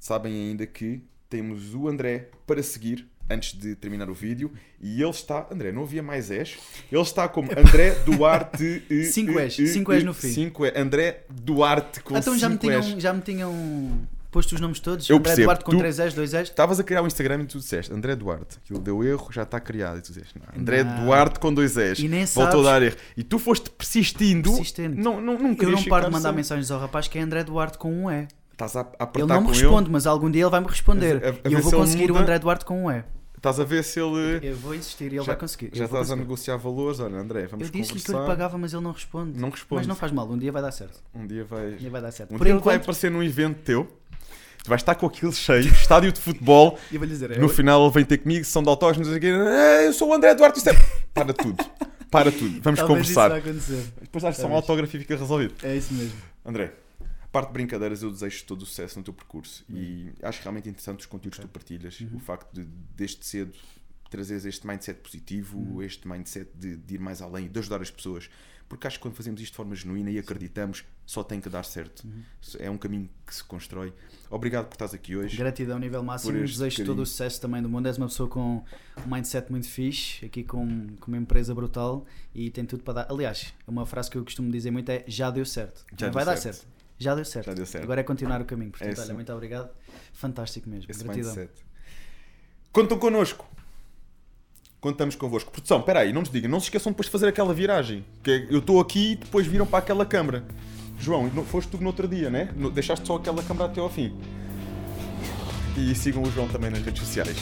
sabem ainda que temos o André para seguir antes de terminar o vídeo e ele está, André, não havia mais S, ele está como André Duarte. eh,
Cinco
eh,
S,
eh,
cinco S
eh,
no fim.
Cinco S, André Duarte com
então já me, tinham, já me tinham posto os nomes todos?
Eu
André
percebo,
Duarte com
tu-
3 S, 2 S?
Estavas a criar o Instagram e tu disseste André Duarte, aquilo deu erro, já está criado. E tu disseste, não, André
Não.
Duarte com dois S.
E nem
Voltou
sabes.
a dar erro. E tu foste persistindo.
Persistente.
Não, não, não
Eu não paro de
ficar
mandar
sem-
mensagens ao rapaz que é André Duarte com um E.
Estás a, a apertar
Ele não me responde, mas algum dia ele vai me responder.
A- a- a
e eu vou
se ele
conseguir o
muda.
André Duarte com um E.
Estás a ver se ele.
Eu vou insistir e ele
Já-
vai conseguir.
Já estás a
conseguir.
negociar valores. Olha, André, vamos
Eu disse-lhe que eu lhe pagava, mas ele não responde.
Não responde.
Mas não faz mal, um dia vai dar certo.
Um dia vai.
Um dia vai dar certo.
Um
Por
dia ele vai
enquanto,
aparecer num evento teu. Tu vais estar com aquilo cheio, estádio de futebol.
eu vou dizer,
No
eu-
final ele vem ter comigo, são de autógenos, o quê. "Eh, Eu sou o André Duarte. Isto é... Para tudo. Para tudo. Vamos
talvez isso
conversar.
vai acontecer.
Depois dás só um autógrafo e fica resolvido.
É isso mesmo.
André, a parte de brincadeiras, eu desejo todo o sucesso no teu percurso e acho realmente interessante os conteúdos que tu partilhas. O facto de, desde cedo, trazeres este mindset positivo, este mindset de, de ir mais além e de ajudar as pessoas. Porque acho que quando fazemos isto de forma genuína e acreditamos, só tem que dar certo. É um caminho que se constrói. Obrigado por estás aqui hoje.
Gratidão, nível máximo. Desejo todo o sucesso também do mundo. És uma pessoa com um mindset muito fixe, aqui com, com uma empresa brutal e tem tudo para dar. Aliás, uma frase que eu costumo dizer muito é: já deu certo.
Já deu
vai dar
certo.
Já deu certo.
Já deu certo.
Agora é continuar o caminho. Portanto,
É
olha, muito obrigado. Fantástico mesmo.
Esse
Gratidão.
mindset. Contam connosco. Contamos convosco. Produção, espera aí, não nos digam, não se esqueçam depois de fazer aquela viragem. Que é- eu estou aqui e depois viram para aquela câmara. João, não- foste tu no outro dia, né? Deixaste só aquela câmara até ao fim. E sigam o João também nas redes sociais.